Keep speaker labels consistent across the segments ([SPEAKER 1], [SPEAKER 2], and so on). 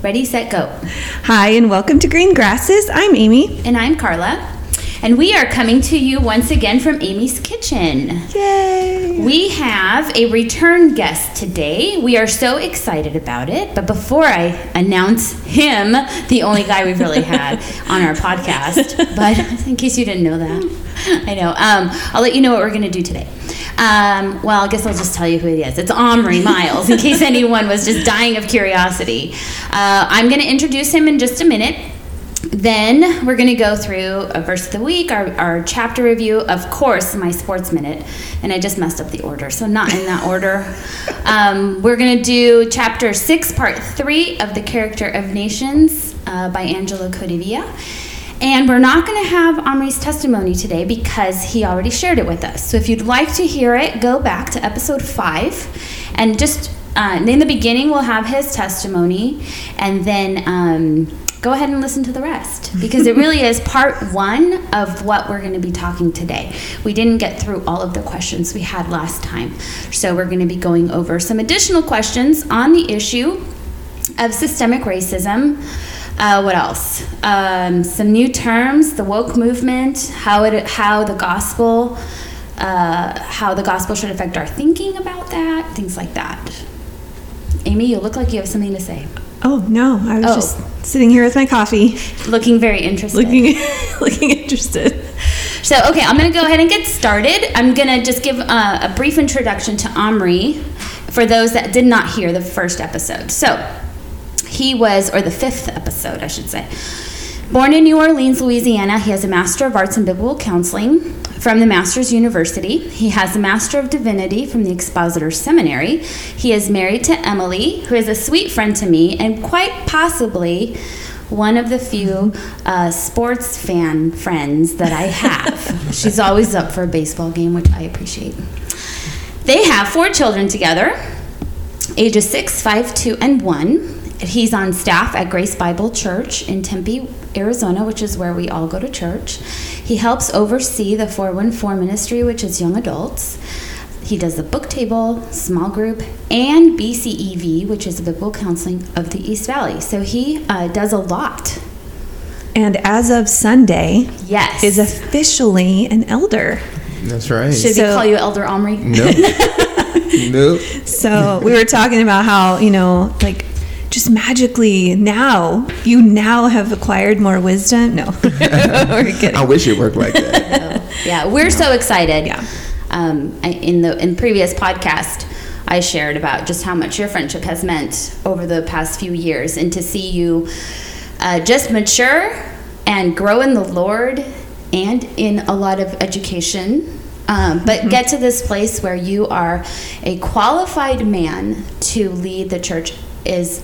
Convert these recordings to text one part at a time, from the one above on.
[SPEAKER 1] Ready, set, go.
[SPEAKER 2] Hi, and welcome to Green Grasses. I'm Amy.
[SPEAKER 1] And I'm Carla. And we are coming to you once again from Amy's Kitchen.
[SPEAKER 2] Yay!
[SPEAKER 1] We have a return guest today. We are so excited about it. But before I announce him, the only guy we've really had on our podcast, but in case you didn't know that, I know. Um, I'll let you know what we're going to do today. Um, well, I guess I'll just tell you who he is. It's Omri Miles, in case anyone was just dying of curiosity. Uh, I'm going to introduce him in just a minute. Then we're going to go through a verse of the week, our, our chapter review, of course, my sports minute, and I just messed up the order, so not in that order. Um, we're going to do chapter six, part three of The Character of Nations uh, by Angelo Codevilla. And we're not going to have Omri's testimony today because he already shared it with us. So if you'd like to hear it, go back to episode five and just uh, in the beginning, we'll have his testimony, and then. Um, go ahead and listen to the rest because it really is part one of what we're going to be talking today. We didn't get through all of the questions we had last time, so we're going to be going over some additional questions on the issue of systemic racism. Uh, what else? Um, some new terms: the woke movement, how it, how the gospel, uh, how the gospel should affect our thinking about that, things like that. Amy, you look like you have something to say.
[SPEAKER 2] Oh no, I was
[SPEAKER 1] Oh.
[SPEAKER 2] just sitting here with my coffee,
[SPEAKER 1] Looking very interested.
[SPEAKER 2] looking looking interested.
[SPEAKER 1] So, okay, I'm going to go ahead and get started. I'm going to just give uh, a brief introduction to Omri for those that did not hear the first episode. So, he was, or the fifth episode, I should say. Born in New Orleans, Louisiana, he has a Master of Arts in Biblical Counseling from the Masters University. He has a Master of Divinity from the Expositor Seminary. He is married to Emily, who is a sweet friend to me and quite possibly one of the few uh, sports fan friends that I have. She's always up for a baseball game, which I appreciate. They have four children together ages 6, 5, 2, and 1. He's on staff at Grace Bible Church in Tempe, Arizona, which is where we all go to church. He helps oversee the 414 ministry, which is young adults. He does the book table, small group, and BCEV, which is the Biblical Counseling of the East Valley. So he uh, does a lot.
[SPEAKER 2] And as of Sunday,
[SPEAKER 1] Yes.
[SPEAKER 2] is officially an elder.
[SPEAKER 3] That's right.
[SPEAKER 1] Should we call you Elder Omri?
[SPEAKER 3] Nope. nope.
[SPEAKER 2] So we were talking about how you know, like, just magically now you now have acquired more wisdom. No, we're kidding.
[SPEAKER 3] I wish it worked like that.
[SPEAKER 1] yeah, we're so excited.
[SPEAKER 2] Yeah.
[SPEAKER 1] Um, I, in the in previous podcast, I shared about just how much your friendship has meant over the past few years, and to see you uh, just mature and grow in the Lord and in a lot of education. Um, but get to this place where you are a qualified man to lead the church is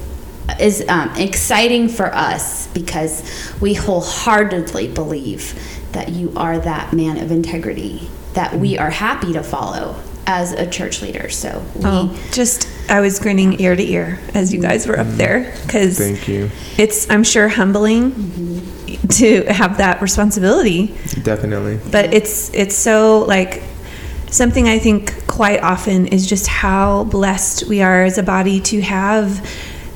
[SPEAKER 1] is um, exciting for us because we wholeheartedly believe that you are that man of integrity that we mm. are happy to follow as a church leader. So we,
[SPEAKER 2] Oh, just I was grinning ear to ear as you guys were up mm. there because
[SPEAKER 3] Thank you.
[SPEAKER 2] it's I'm sure humbling mm-hmm. to have that responsibility,
[SPEAKER 3] Definitely.
[SPEAKER 2] but it's it's so like something I think quite often is just how blessed we are as a body to have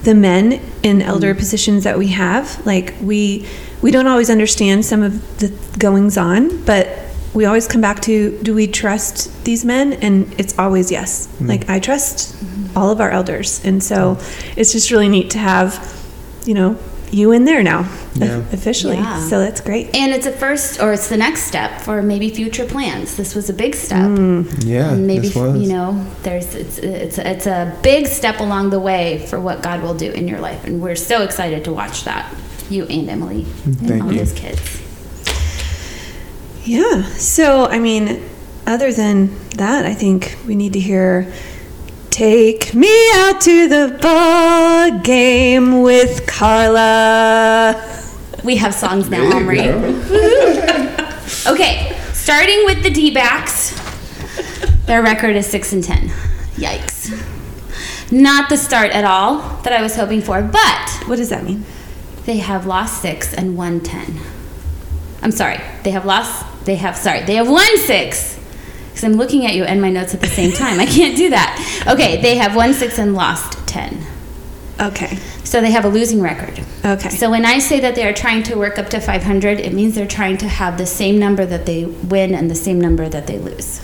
[SPEAKER 2] the men in elder positions that we have. Like we we don't always understand some of the goings on, but we always come back to do we trust these men? And it's always yes. Mm-hmm. Like i trust mm-hmm. all of our elders. And so it's just really neat to have you know you in there now
[SPEAKER 3] Yeah.
[SPEAKER 2] officially
[SPEAKER 1] Yeah.
[SPEAKER 2] so that's great
[SPEAKER 1] and it's a first or it's the next step for maybe future plans. This was a big step. Mm.
[SPEAKER 3] Yeah.
[SPEAKER 1] and maybe
[SPEAKER 3] this was.
[SPEAKER 1] you know there's it's it's it's a big step along the way for what God will do in your life, and we're so excited to watch that. You and Emily,
[SPEAKER 3] Thank
[SPEAKER 1] and
[SPEAKER 3] you.
[SPEAKER 1] those kids.
[SPEAKER 2] yeah so i mean other than that i think we need to hear take me out to the ball game with carla
[SPEAKER 1] We have songs now,
[SPEAKER 3] There
[SPEAKER 1] Omri. Okay, starting with the D-backs. Their record is six and ten. Yikes! Not the start at all that I was hoping for, but
[SPEAKER 2] what does that mean
[SPEAKER 1] they have lost six and won ten. I'm sorry. They have lost. They have sorry. They have won six. Because I'm looking at you and my notes at the same time. I can't do that. Okay, they have won six and lost ten.
[SPEAKER 2] Okay.
[SPEAKER 1] So they have a losing record.
[SPEAKER 2] Okay.
[SPEAKER 1] So when I say that they are trying to work up to 500, it means they're trying to have the same number that they win and the same number that they lose,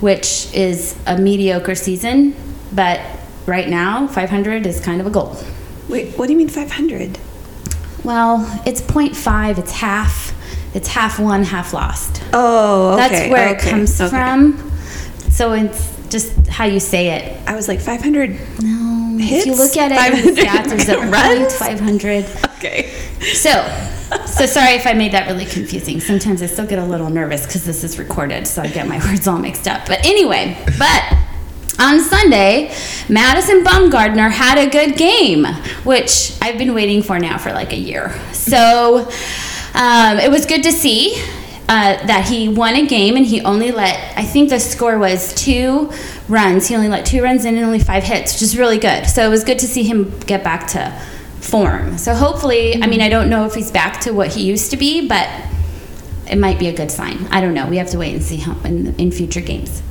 [SPEAKER 1] which is a mediocre season. But right now, 500 is kind of a goal.
[SPEAKER 2] Wait, what do you mean 500?
[SPEAKER 1] Well, it's 0.5, it's half. It's half won, half lost.
[SPEAKER 2] Oh, okay.
[SPEAKER 1] That's where it comes
[SPEAKER 2] okay.
[SPEAKER 1] from. So it's just how you say it.
[SPEAKER 2] I was like 500.
[SPEAKER 1] No, if you look at it the
[SPEAKER 2] 500
[SPEAKER 1] stats,
[SPEAKER 2] runs?
[SPEAKER 1] point 500.
[SPEAKER 2] Okay.
[SPEAKER 1] So, so sorry if I made that really confusing. Sometimes I still get a little nervous because this is recorded, so I get my words all mixed up. But anyway, but on Sunday, Madison Bumgarner had a good game, which I've been waiting for now for like a year. So um, it was good to see. Uh, that he won a game and he only let I think the score was two runs. He only let two runs in and only five hits, which is really good. So it was good to see him get back to form. So hopefully, I mean, I don't know if he's back to what he used to be, but it might be a good sign. I don't know. We have to wait and see how in, in future games.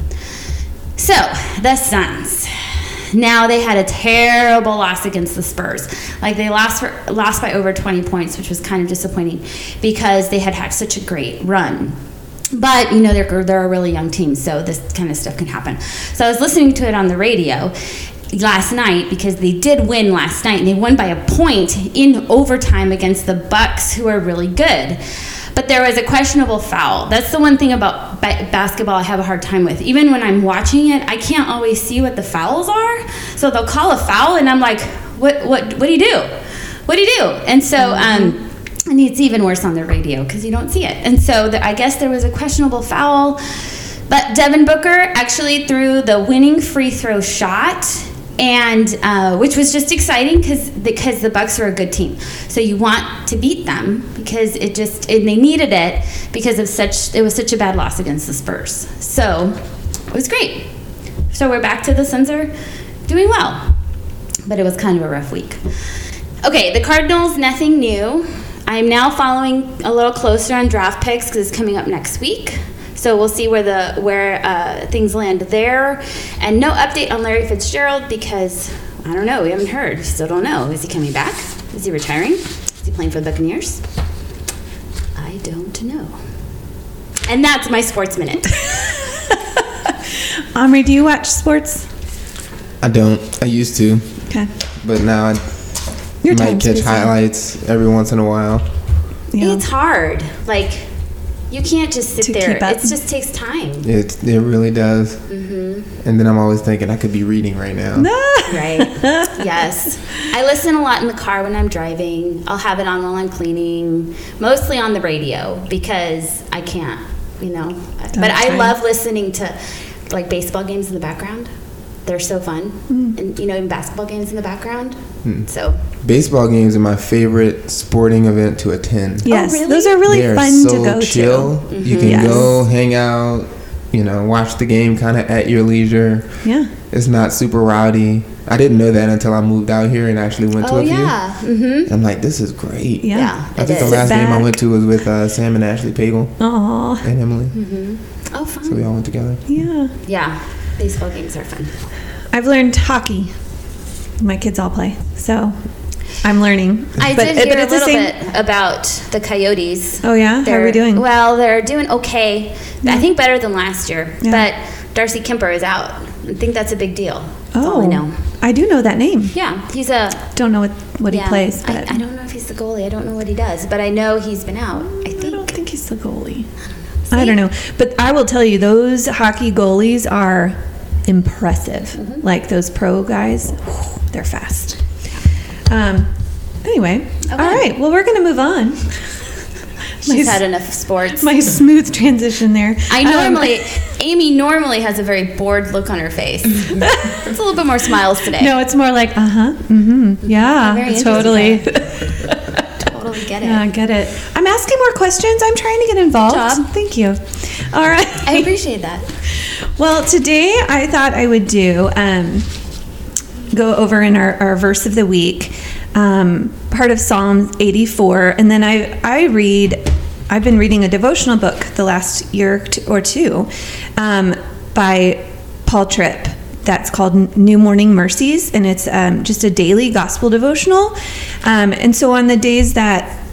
[SPEAKER 1] So the Suns. Now they had a terrible loss against the Spurs. Like they lost for, lost by over 20 points, which was kind of disappointing because they had had such a great run. But you know they're they're a really young team, so this kind of stuff can happen. So I was listening to it on the radio last night because they did win last night, and they won by a point in overtime against the Bucks, who are really good. But there was a questionable foul. That's the one thing about ba- basketball I have a hard time with. Even when I'm watching it, I can't always see what the fouls are. So they'll call a foul, and I'm like, "What? What? What do you do? What do you do?" And so. Um, and it's even worse on the radio because you don't see it. And so the, I guess there was a questionable foul. But Devin Booker actually threw the winning free throw shot, and uh, which was just exciting because because the Bucks were a good team. So you want to beat them because it just and they needed it because of such it was such a bad loss against the Spurs. So it was great. So we're back to the Suns are doing well, but it was kind of a rough week. Okay, the Cardinals, nothing new. I'm now following a little closer on draft picks because it's coming up next week. So we'll see where the where uh, things land there, and no update on Larry Fitzgerald because I don't know. We haven't heard. Still don't know. Is he coming back? Is he retiring? Is he playing for the Buccaneers? I don't know. And that's my sports minute.
[SPEAKER 2] Omri, do you watch sports?
[SPEAKER 3] I don't. I used to,
[SPEAKER 2] Okay.
[SPEAKER 3] but now I
[SPEAKER 2] Your
[SPEAKER 3] might catch
[SPEAKER 2] busy.
[SPEAKER 3] highlights every once in a while.
[SPEAKER 2] Yeah.
[SPEAKER 1] It's hard. Like you can't just sit there. It just takes time.
[SPEAKER 3] It it really does.
[SPEAKER 1] Mm-hmm.
[SPEAKER 3] And then I'm always thinking I could be reading right now.
[SPEAKER 1] Right. yes. I listen a lot in the car when I'm driving. I'll have it on while I'm cleaning, mostly on the radio because I can't, you know. But I love listening to like baseball games in the background. They're so fun. And you know, even basketball games in the background. So,
[SPEAKER 3] Baseball games are my favorite sporting event to attend.
[SPEAKER 2] Yes,
[SPEAKER 1] really?
[SPEAKER 2] those are really
[SPEAKER 3] they are
[SPEAKER 2] fun
[SPEAKER 3] so
[SPEAKER 2] to go
[SPEAKER 3] chill.
[SPEAKER 2] to.
[SPEAKER 3] You can
[SPEAKER 2] Yes.
[SPEAKER 3] go hang out, you know, watch the game kind of at your leisure.
[SPEAKER 2] Yeah.
[SPEAKER 3] It's not super rowdy. I didn't know that until I moved out here and actually went to
[SPEAKER 1] oh
[SPEAKER 3] a few.
[SPEAKER 1] yeah. Mhm.
[SPEAKER 3] I'm like, this is great.
[SPEAKER 2] Yeah.
[SPEAKER 1] Yeah.
[SPEAKER 3] I
[SPEAKER 1] it
[SPEAKER 3] think the last game I went to was with uh, Sam and Ashley Pagel
[SPEAKER 2] Aw.
[SPEAKER 3] and Emily.
[SPEAKER 1] Oh, fun.
[SPEAKER 3] So we all went together.
[SPEAKER 2] Yeah.
[SPEAKER 1] yeah. Baseball games are fun.
[SPEAKER 2] I've learned hockey. My kids all play, so I'm learning.
[SPEAKER 1] I
[SPEAKER 2] But-
[SPEAKER 1] did hear a little bit about the Coyotes.
[SPEAKER 2] Oh yeah, how are we
[SPEAKER 1] They're-
[SPEAKER 2] doing?
[SPEAKER 1] Well, they're doing okay. I think better than last year.
[SPEAKER 2] Yeah.
[SPEAKER 1] But Darcy Kuemper is out. I think that's a big deal. That's all I
[SPEAKER 2] oh,
[SPEAKER 1] know.
[SPEAKER 2] I do know that name.
[SPEAKER 1] Yeah, he's a.
[SPEAKER 2] Don't know what what
[SPEAKER 1] yeah,
[SPEAKER 2] he plays,
[SPEAKER 1] I,
[SPEAKER 2] but
[SPEAKER 1] I don't know if he's the goalie. I don't know what he does, but I know he's been out. I think.
[SPEAKER 2] I don't think he's the goalie. I don't know, but I will tell you, those hockey goalies are impressive.
[SPEAKER 1] Mm-hmm.
[SPEAKER 2] Like those pro guys, they're fast. Um. Anyway, all right. Well, we're gonna move on.
[SPEAKER 1] She's
[SPEAKER 2] My-
[SPEAKER 1] had enough sports.
[SPEAKER 2] My smooth transition there.
[SPEAKER 1] I
[SPEAKER 2] Um,
[SPEAKER 1] normally, Amy normally has a very bored look on her face. it's a little bit more smiles today.
[SPEAKER 2] no, it's more like uh huh, mm-hmm, yeah,
[SPEAKER 1] Very
[SPEAKER 2] totally.
[SPEAKER 1] totally get it.
[SPEAKER 2] Yeah, I get it. I'm asking more questions. I'm trying to get involved.
[SPEAKER 1] job.
[SPEAKER 2] Thank you. All right.
[SPEAKER 1] I appreciate that.
[SPEAKER 2] Well, today I thought I would do um, go over in our, our verse of the week, um, part of Psalm 84, and then I I read. I've been reading a devotional book the last year or two um, by Paul Tripp that's called New Morning Mercies, and it's um, just a daily gospel devotional. Um, and so on the days that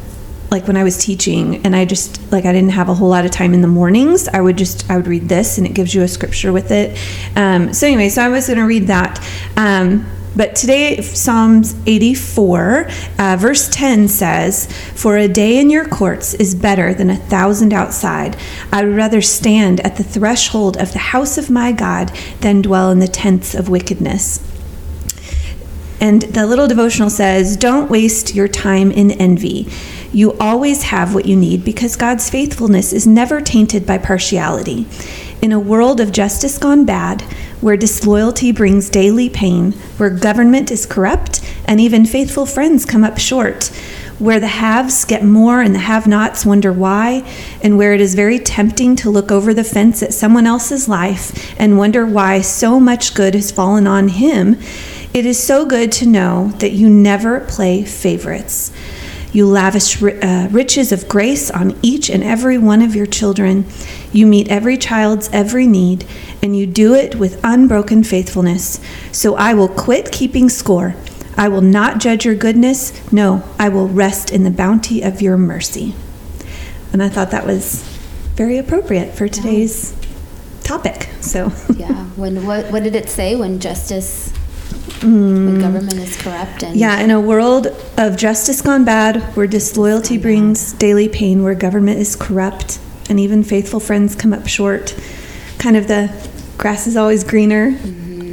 [SPEAKER 2] like when I was teaching and I just like I didn't have a whole lot of time in the mornings, I would just I would read this and it gives you a scripture with it. Um, so anyway, so I was going to read that. Um, but today, Psalms 84, uh, verse 10 says, For a day in your courts is better than a thousand outside. I would rather stand at the threshold of the house of my God than dwell in the tents of wickedness. And the little devotional says, Don't waste your time in envy. You always have what you need because God's faithfulness is never tainted by partiality. In a world of justice gone bad, where disloyalty brings daily pain, where government is corrupt, and even faithful friends come up short, where the haves get more and the have nots wonder why, and where it is very tempting to look over the fence at someone else's life and wonder why so much good has fallen on him, it is so good to know that you never play favorites. You lavish uh, riches of grace on each and every one of your children. You meet every child's every need, and you do it with unbroken faithfulness. So I will quit keeping score. I will not judge your goodness. No, I will rest in the bounty of your mercy. And I thought that was very appropriate for today's topic. So
[SPEAKER 1] yeah, when what what did it say when justice when government is corrupt and
[SPEAKER 2] Yeah, in a world of justice gone bad, where disloyalty brings daily pain, where government is corrupt, and even faithful friends come up short, kind of the grass is always greener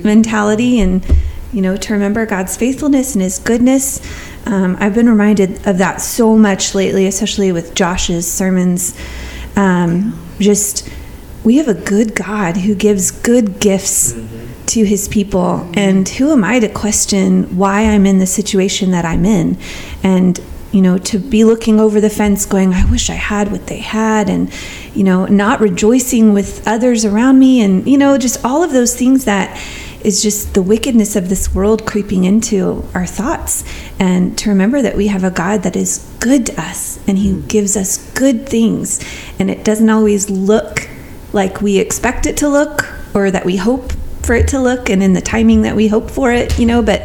[SPEAKER 2] mentality, and you know, to remember God's faithfulness and His goodness. Um, I've been reminded of that so much lately, especially with Josh's sermons. Um, just, we have a good God who gives good gifts to his people. And who am I to question why I'm in the situation that I'm in? And, you know, to be looking over the fence going, I wish I had what they had, and, you know, not rejoicing with others around me, and, you know, just all of those things that is just the wickedness of this world creeping into our thoughts. And to remember that we have a God that is good to us and He mm. gives us good things. And it doesn't always look like we expect it to look or that we hope for it to look and in the timing that we hope for it, you know, but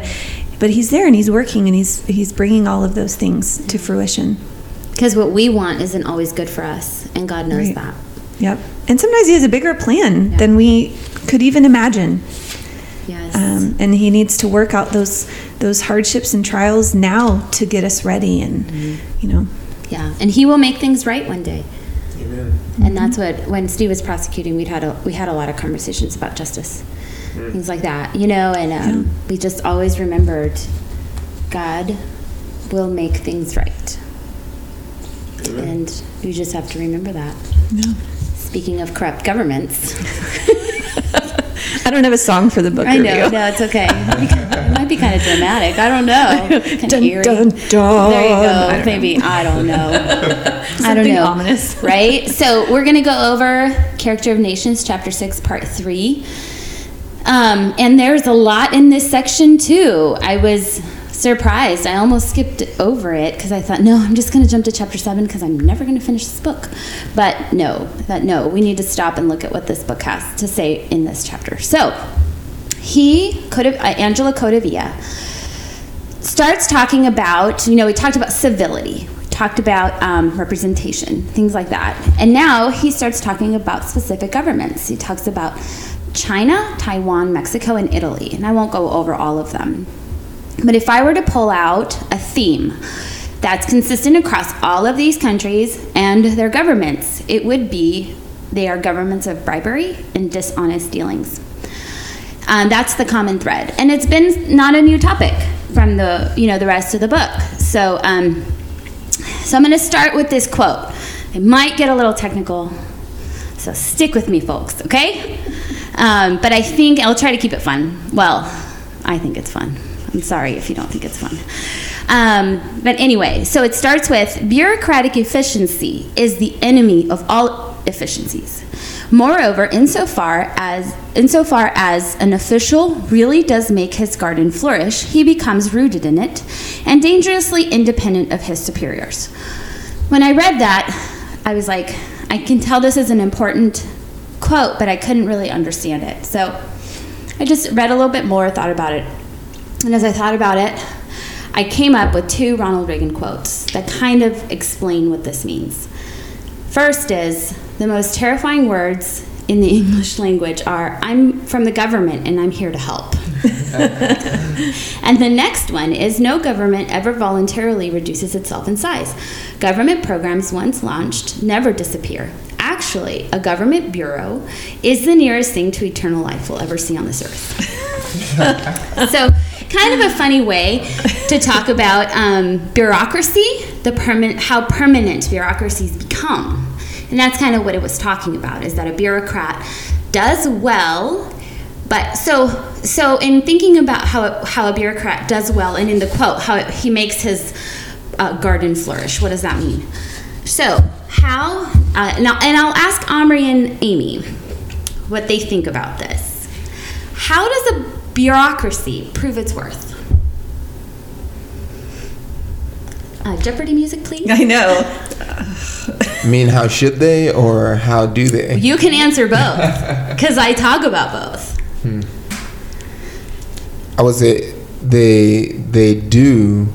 [SPEAKER 2] but he's there and he's working and he's he's bringing all of those things to fruition.
[SPEAKER 1] because what we want isn't always good for us, and God knows
[SPEAKER 2] Right.
[SPEAKER 1] that.
[SPEAKER 2] Yep. And sometimes he has a bigger plan than we could even imagine.
[SPEAKER 1] Yes.
[SPEAKER 2] Um, and he needs to work out those those hardships and trials now to get us ready and you know
[SPEAKER 1] yeah, and He will make things right one day.
[SPEAKER 3] Amen.
[SPEAKER 1] And that's what when Steve was prosecuting, we'd had a we had a lot of conversations about justice, things like that, you know. And um, we just always remembered, God will make things right, and you just have to remember that.
[SPEAKER 2] yeah.
[SPEAKER 1] Speaking of corrupt governments,
[SPEAKER 2] I don't have a song for the book
[SPEAKER 1] I know,
[SPEAKER 2] review.
[SPEAKER 1] no, it's okay. It might be kind of dramatic. I don't know. Kind of
[SPEAKER 2] Dun,
[SPEAKER 1] eerie.
[SPEAKER 2] dun, dun.
[SPEAKER 1] There you go.
[SPEAKER 2] don't know.
[SPEAKER 1] Maybe I don't know. I don't
[SPEAKER 2] Something
[SPEAKER 1] know.
[SPEAKER 2] ominous.
[SPEAKER 1] right? So we're gonna go over Character of Nations, chapter six, part three. Um, and there's a lot in this section too. I was surprised. I almost skipped over it because I thought, no, I'm just going to jump to chapter seven because I'm never going to finish this book. But no, that no, we need to stop and look at what this book has to say in this chapter. So he, Coda, uh, Angela Codevilla, starts talking about, you know, we talked about civility, we talked about um, representation, things like that. And now he starts talking about specific governments. He talks about China, Taiwan, Mexico, and Italy. And I won't go over all of them. But if I were to pull out a theme that's consistent across all of these countries and their governments, it would be they are governments of bribery and dishonest dealings. Um, that's the common thread, and it's been not a new topic from the you know the rest of the book. So, um, so I'm going to start with this quote. It might get a little technical, so stick with me, folks. Okay? Um, but I think I'll try to keep it fun. Well, I think it's fun. I'm sorry if you don't think it's fun. Um, but anyway, so it starts with bureaucratic efficiency is the enemy of all efficiencies. Moreover, insofar as insofar as an official really does make his garden flourish, he becomes rooted in it and dangerously independent of his superiors. When I read that, I was like, I can tell this is an important quote, but I couldn't really understand it. So I just read a little bit more, thought about it. And as I thought about it, I came up with two Ronald Reagan quotes that kind of explain what this means. First is the most terrifying words in the English language are I'm from the government and I'm here to help. and the next one is no government ever voluntarily reduces itself in size. Government programs, once launched, never disappear. Actually, a government bureau is the nearest thing to eternal life we'll ever see on this earth. so, kind of a funny way to talk about um, bureaucracy, the permanent, how permanent bureaucracies become. And that's kind of what it was talking about is that a bureaucrat does well but so so in thinking about how how a bureaucrat does well and in the quote how it, he makes his uh, garden flourish what does that mean so how uh, and, I'll, and I'll ask Omri and Amy what they think about this how does a bureaucracy prove its worth uh, Jeopardy music, please.
[SPEAKER 2] I know.
[SPEAKER 3] I mean, how should they or how do they?
[SPEAKER 1] You can answer both because I talk about both. Hmm.
[SPEAKER 3] I would say they they do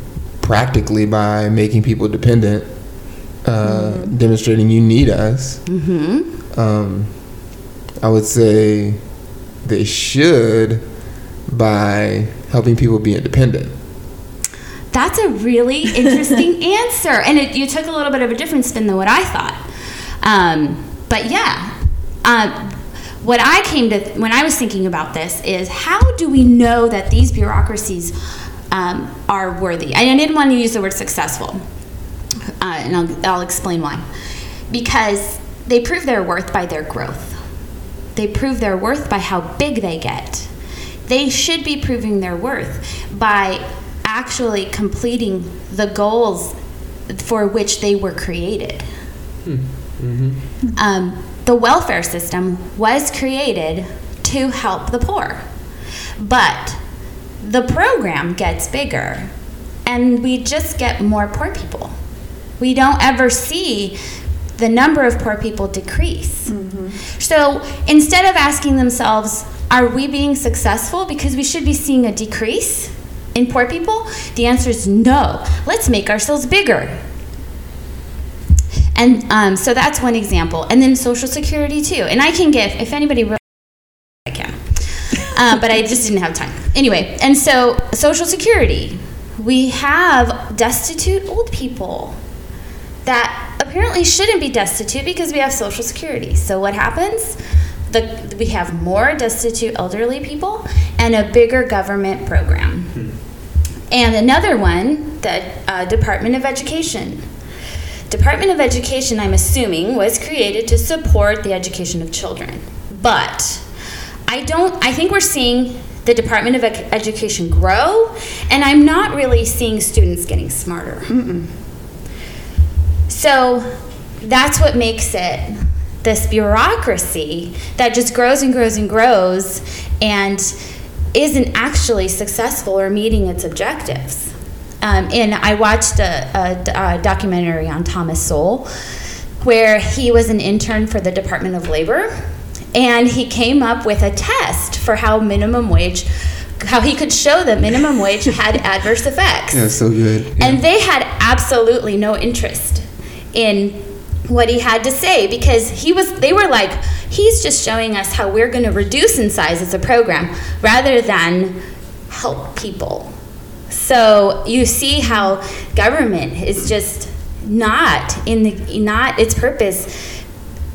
[SPEAKER 3] practically by making people dependent, uh, mm-hmm. demonstrating you need us. Mm-hmm. Um, I would say they should by helping people be independent.
[SPEAKER 1] That's a really interesting answer, and it, you took a little bit of a different spin than what I thought. Um, but yeah, uh, what I came to when I was thinking about this is how do we know that these bureaucracies um, are worthy? I didn't want to use the word successful, uh, and I'll, I'll explain why. Because they prove their worth by their growth. They prove their worth by how big they get. They should be proving their worth by actually completing the goals for which they were created. Hmm. Mm-hmm. Um, the welfare system was created to help the poor, but the program gets bigger and we just get more poor people. We don't ever see the number of poor people decrease. Mm-hmm. So instead of asking themselves, are we being successful? Because we should be seeing a decrease in poor people? The answer is no. Let's make ourselves bigger. And um, so that's one example. And then Social Security, too. And I can give, if anybody really I can. Uh, but I just didn't have time. Anyway, and so Social Security. We have destitute old people that apparently shouldn't be destitute because we have Social Security. So what happens? The, we have more destitute elderly people and a bigger government program. Hmm. And another one, the uh, Department of Education. Department of Education, I'm assuming, was created to support the education of children. But I don't, I think we're seeing the Department of Education grow, and I'm not really seeing students getting smarter. Mm-mm. So that's what makes it this bureaucracy that just grows and grows and grows and isn't actually successful or meeting its objectives. Um, and I watched a, a, a, documentary on Thomas Sowell where he was an intern for the Department of Labor and he came up with a test for how minimum wage how he could show that minimum wage had adverse effects.
[SPEAKER 3] Yeah, so good.
[SPEAKER 1] Yeah. And they had absolutely no interest in what he had to say because he was they were like he's just showing us how we're going to reduce in size as a program rather than help people. So you see how government is just not in the not its purpose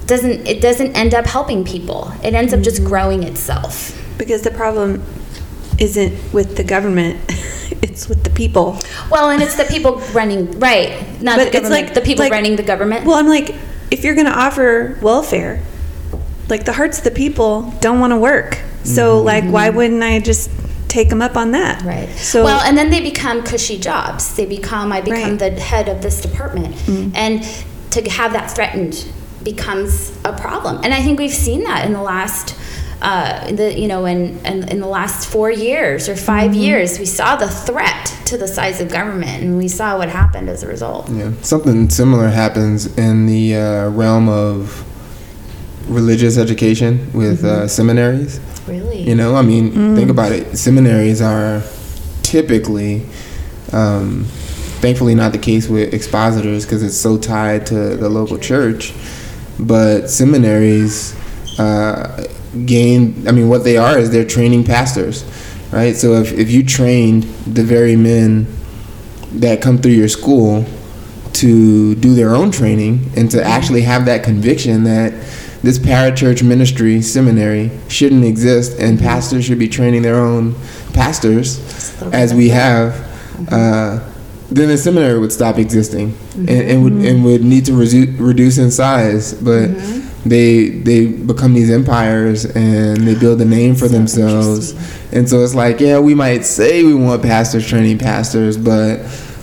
[SPEAKER 1] doesn't it doesn't end up helping people. It ends up just mm-hmm. growing itself.
[SPEAKER 2] Because the problem isn't with the government it's with the people.
[SPEAKER 1] Well, and it's the people running right, not but the government. Like, the people like, running the government.
[SPEAKER 2] Well, I'm like, if you're going to offer welfare, like the hearts of the people don't want to work. So, mm-hmm. like, why wouldn't I just take them up on that?
[SPEAKER 1] Right. So, well, and then they become cushy jobs. They become, I become right. the head of this department, mm-hmm. and to have that threatened becomes a problem. And I think we've seen that in the last uh, the you know in, in, in the last four years or 5 mm-hmm. years we saw the threat to the size of government and we saw what happened as a result
[SPEAKER 3] yeah something similar happens in the uh, realm of religious education with uh, mm-hmm. uh, seminaries
[SPEAKER 1] Really?
[SPEAKER 3] You know, I mean, think about it. Seminaries are typically, um, thankfully, not the case with expositors because it's so tied to the local church. But seminaries uh, gain, I mean, what they are is they're training pastors, right? So if, if you trained the very men that come through your school to do their own training and to actually have that conviction that this parachurch ministry seminary shouldn't exist and pastors should be training their own pastors as we have uh, then the seminary would stop existing and, and would and would need to reduce in size but they they become these empires and they build a name for themselves and so it's like yeah we might say we want pastors training pastors but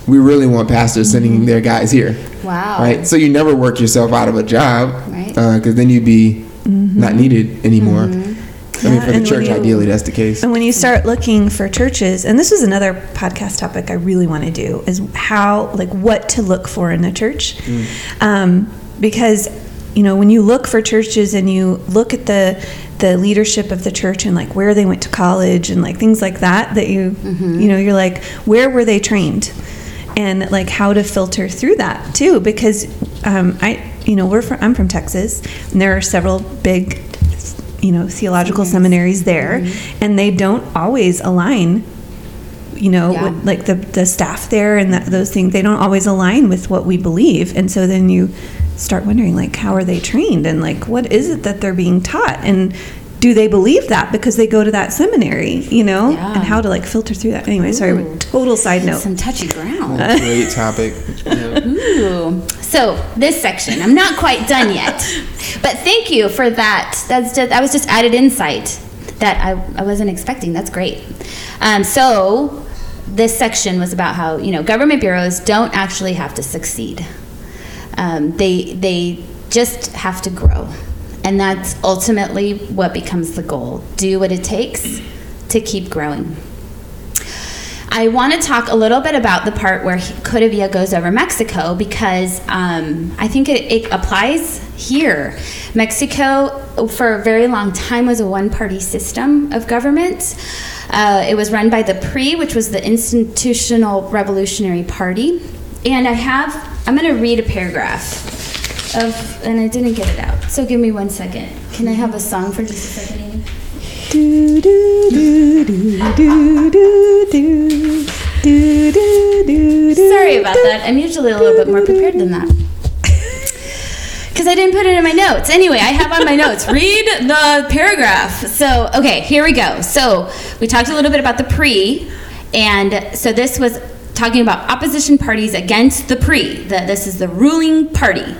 [SPEAKER 3] we really want pastors sending their guys here
[SPEAKER 1] Wow.
[SPEAKER 3] right? So you never work yourself out of a job,
[SPEAKER 1] Right.
[SPEAKER 3] Because then you'd be not needed anymore. I mean,
[SPEAKER 2] Mm-hmm.
[SPEAKER 3] For the
[SPEAKER 2] and
[SPEAKER 3] church,
[SPEAKER 2] you-
[SPEAKER 3] ideally, that's the case.
[SPEAKER 2] And when you start looking for churches, and this is another podcast topic I really want to do, is how, like, what to look for in a church. Um, because, you know, when you look for churches and you look at the, the leadership of the church and, like, where they went to college and, like, things like that, that you, you know, you're like, where were they trained? And, like, how to filter through that, too. Because um, I, you know, we're from, I'm from Texas, and there are several big you know theological seminaries there and they don't always align you know
[SPEAKER 1] Yeah.
[SPEAKER 2] with, like the the staff there and that, those things they don't always align with what we believe and so then you start wondering like how are they trained and like what is it that they're being taught and do they believe that because they go to that seminary you know
[SPEAKER 1] Yeah.
[SPEAKER 2] and how to like filter through that anyway sorry
[SPEAKER 1] Ooh.
[SPEAKER 2] total side note
[SPEAKER 1] Some touchy ground.
[SPEAKER 3] Great topic. Yeah.
[SPEAKER 1] Ooh. So this section, I'm not quite done yet, but thank you for that. That's just, that was just added insight that I, I wasn't expecting. That's great. Um, so this section was about how you know government bureaus don't actually have to succeed. Um, they they just have to grow, and that's ultimately what becomes the goal. Do what it takes to keep growing. I want to talk a little bit about the part where Codevilla goes over Mexico because um, I think it, it applies here. Mexico, for a very long time, was a one party system of government. Uh, it was run by the PRI, which was the Institutional Revolutionary Party. And I have, I'm going to read a paragraph of, and I didn't get it out. So give me one second. Can I have a song for just a second? Amy?
[SPEAKER 2] Do, do, do, do, do, do, do. Do, do, do, do,
[SPEAKER 1] Sorry about that. I'm usually a little bit more prepared than that. Because I didn't put it in my notes. Anyway, I have on my notes. Read the paragraph. So, okay, here we go. So, we talked a little bit about the pre, and so this was talking about opposition parties against the PRI. that this is the ruling party.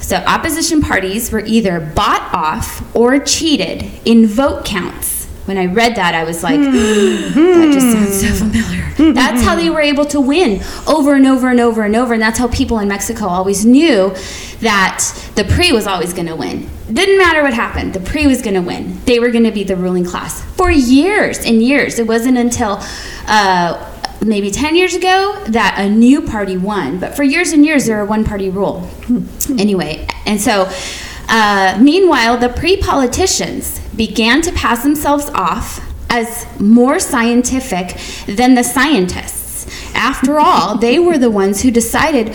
[SPEAKER 1] So, opposition parties were either bought off or cheated in vote counts. When I read that, I was like, that just sounds so familiar. That's how they were able to win over and over and over and over. And that's how people in Mexico always knew that the PRI was always going to win. Didn't matter what happened, the PRI was going to win. They were going to be the ruling class for years and years. It wasn't until uh, maybe 10 years ago that a new party won. But for years and years, there were one party rule. anyway, and so. Uh, meanwhile, the pre politicians began to pass themselves off as more scientific than the scientists. After all, they were the ones who decided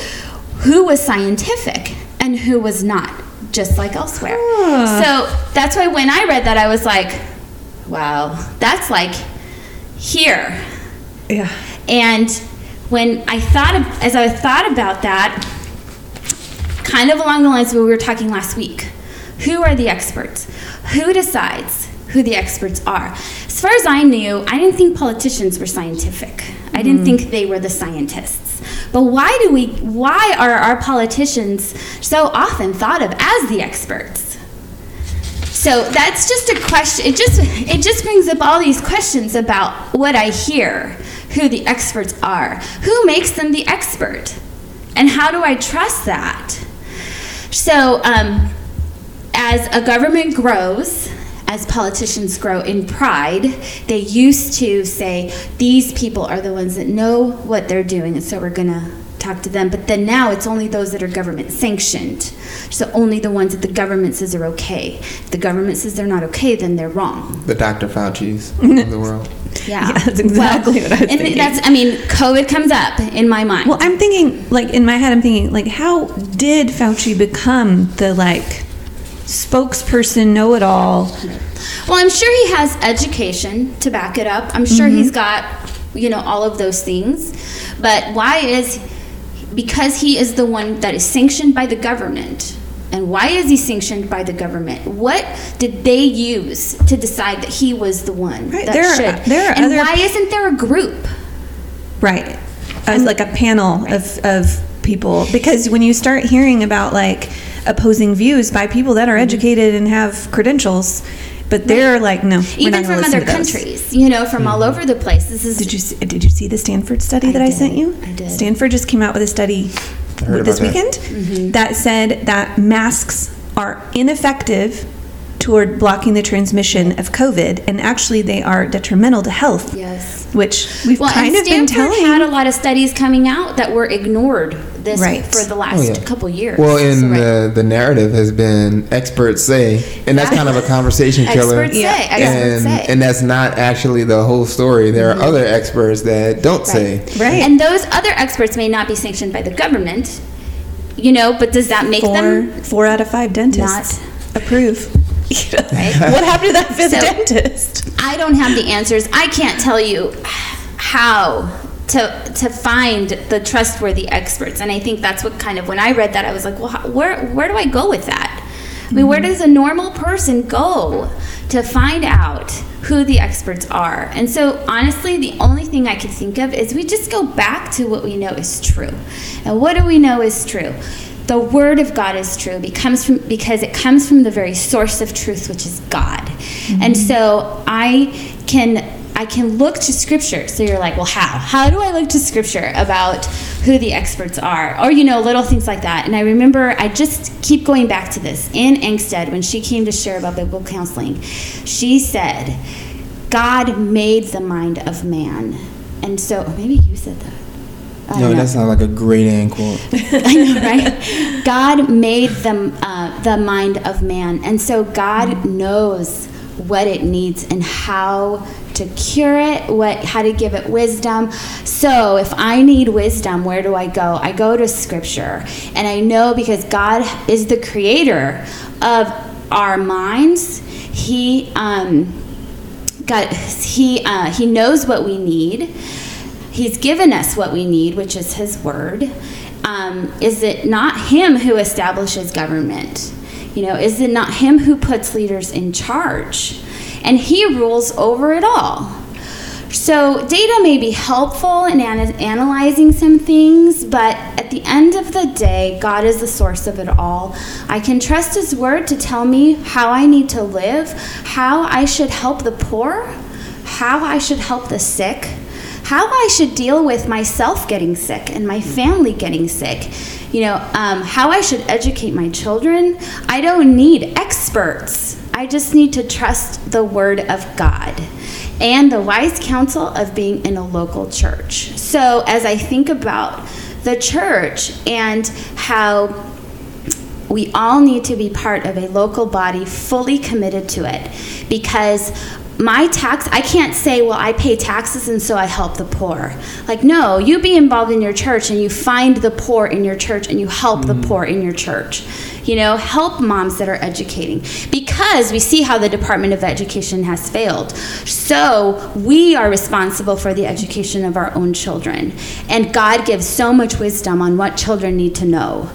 [SPEAKER 1] who was scientific and who was not, just like elsewhere. So that's why when I read that, I was like, wow, that's like here.
[SPEAKER 2] yeah
[SPEAKER 1] And when I thought, of, as I thought about that, kind of along the lines of what we were talking last week, who are the experts? Who decides who the experts are? As far as I knew, I didn't think politicians were scientific. I didn't mm-hmm. think they were the scientists. But why do we? Why are our politicians so often thought of as the experts? So that's just a question. It just it just brings up all these questions about what I hear, who the experts are, who makes them the expert, and how do I trust that? So um, as a government grows, as politicians grow in pride, they used to say these people are the ones that know what they're doing, and so we're gonna talk to them. But then now it's only those that are government sanctioned. So only the ones that the government says are okay. If the government says they're not okay, then they're wrong.
[SPEAKER 3] The Dr. Fauci's of the world.
[SPEAKER 1] Yeah,
[SPEAKER 2] Yeah, that's exactly what I was
[SPEAKER 1] and
[SPEAKER 2] thinking.
[SPEAKER 1] That's, I mean, COVID comes up in my mind.
[SPEAKER 2] Well, I'm thinking, like, in my head, I'm thinking, like, how did Fauci become the, like, spokesperson, know it all?
[SPEAKER 1] Well, I'm sure he has education to back it up. I'm sure he's mm-hmm. got, you know, all of those things. But why is because he is the one that is sanctioned by the government. And why is he sanctioned by the government? What did they use to decide that he was the one
[SPEAKER 2] Right,
[SPEAKER 1] that
[SPEAKER 2] there are- there are
[SPEAKER 1] and
[SPEAKER 2] other-
[SPEAKER 1] why isn't there a group?
[SPEAKER 2] Right. As like a panel of, of people. Because when you start hearing about, like, opposing views by people that are mm-hmm. educated and have credentials, but they're like, no, we're
[SPEAKER 1] Even
[SPEAKER 2] not
[SPEAKER 1] from other countries, you know, from all mm-hmm. over the place. This is
[SPEAKER 2] Did you see, did you see the Stanford study
[SPEAKER 1] I
[SPEAKER 2] that I sent you?
[SPEAKER 1] I did.
[SPEAKER 2] Stanford just came out with a study this
[SPEAKER 3] that.
[SPEAKER 2] weekend
[SPEAKER 1] Mm-hmm.
[SPEAKER 2] that said that masks are ineffective toward blocking the transmission of COVID, and actually they are detrimental to health.
[SPEAKER 1] Yes.
[SPEAKER 2] Which we've
[SPEAKER 1] Well,
[SPEAKER 2] kind
[SPEAKER 1] and
[SPEAKER 2] of been
[SPEAKER 1] Stanford
[SPEAKER 2] telling.
[SPEAKER 1] had a lot of studies coming out that were ignored this
[SPEAKER 2] Right.
[SPEAKER 1] for the last
[SPEAKER 3] Oh, yeah.
[SPEAKER 1] couple years.
[SPEAKER 3] Well, in
[SPEAKER 1] So, right.
[SPEAKER 3] the, the narrative has been experts say, and that's kind of a conversation killer.
[SPEAKER 1] Experts say, experts
[SPEAKER 3] and,
[SPEAKER 1] say.
[SPEAKER 3] and that's not actually the whole story. There are mm-hmm. other experts that don't say.
[SPEAKER 2] Right.
[SPEAKER 1] And those other experts may not be sanctioned by the government, you know, but does that make
[SPEAKER 2] four,
[SPEAKER 1] them
[SPEAKER 2] four out of five dentists approve.
[SPEAKER 1] Right.
[SPEAKER 2] What happened to that fifth
[SPEAKER 1] So-
[SPEAKER 2] dentist?
[SPEAKER 1] I don't have the answers. I can't tell you how to to find the trustworthy experts. And I think that's what kind of when I read that I was like, well, how, where where do I go with that? I mean, where mm-hmm. does a normal person go to find out who the experts are? And so, honestly, the only thing I could think of is we just go back to what we know is true. And what do we know is true? The word of God is true becomes from because it comes from the very source of truth, which is God. And mm-hmm. so I can I can look to scripture. So you're like, well, how? How do I look to scripture about who the experts are? Or, you know, little things like that. And I remember I just keep going back to this. In Angstead, when she came to share about biblical counseling, she said, God made the mind of man. And so, maybe you said that. I
[SPEAKER 3] No,
[SPEAKER 1] know.
[SPEAKER 3] that sounds like a great end quote.
[SPEAKER 1] I know, right? God made the, uh, the mind of man. And so God knows what it needs and how to cure it, what how to give it wisdom. So if I need wisdom, where do I go? I go to scripture. And I know because God is the creator of our minds, He um God He uh, He knows what we need. He's given us what we need, which is His Word. Um, is it not Him who establishes government? You know, is it not Him who puts leaders in charge? And He rules over it all. So, data may be helpful in ana- analyzing some things, but at the end of the day, God is the source of it all. I can trust His word to tell me how I need to live, how I should help the poor, how I should help the sick, how I should deal with myself getting sick and my family getting sick. You know, um, how I should educate my children. I don't need experts. I just need to trust the word of God and the wise counsel of being in a local church. So, as I think about the church and how we all need to be part of a local body fully committed to it because my tax i can't say well i pay taxes and so i help the poor. Like no you be involved in your church and you find the poor in your church and you help the mm. poor in your church. You know help moms that are educating. Because we see how the department of education has failed. So we are responsible for the education of our own children. And god gives so much wisdom on what children need to know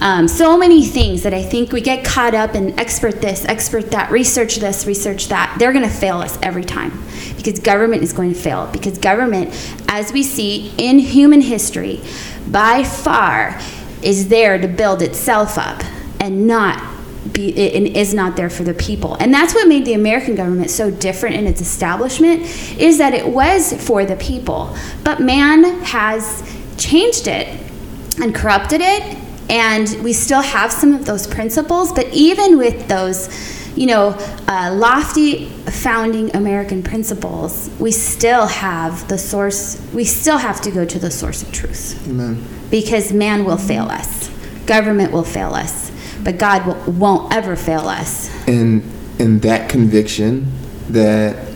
[SPEAKER 1] um, so many things that I think we get caught up in expert this, expert that, research this, research that. They're going to fail us every time because government is going to fail. Because government, as we see in human history, by far is there to build itself up and not be and is not there for the people. And that's what made the American government so different in its establishment is that it was for the people. But man has changed it and corrupted it and we still have some of those principles but even with those you know, uh, lofty founding American principles, we still have the source, we still have to go to the source of truth.
[SPEAKER 3] Amen.
[SPEAKER 1] Because man will fail us, government will fail us, but God will, won't ever fail us.
[SPEAKER 3] And and that conviction that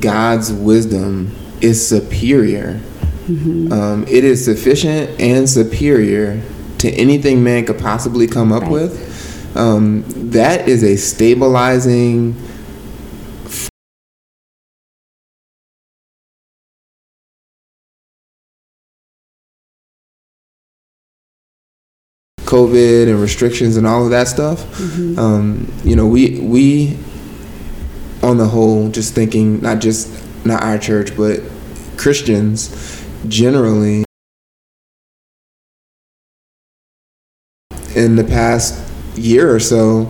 [SPEAKER 3] God's wisdom is superior. Um, it is sufficient and superior to anything man could possibly come up
[SPEAKER 1] Right.
[SPEAKER 3] with. Um, that is a stabilizing. COVID and restrictions and all of that stuff. Um, you know, we we on the whole just thinking not just not our church but Christians generally in the past year or so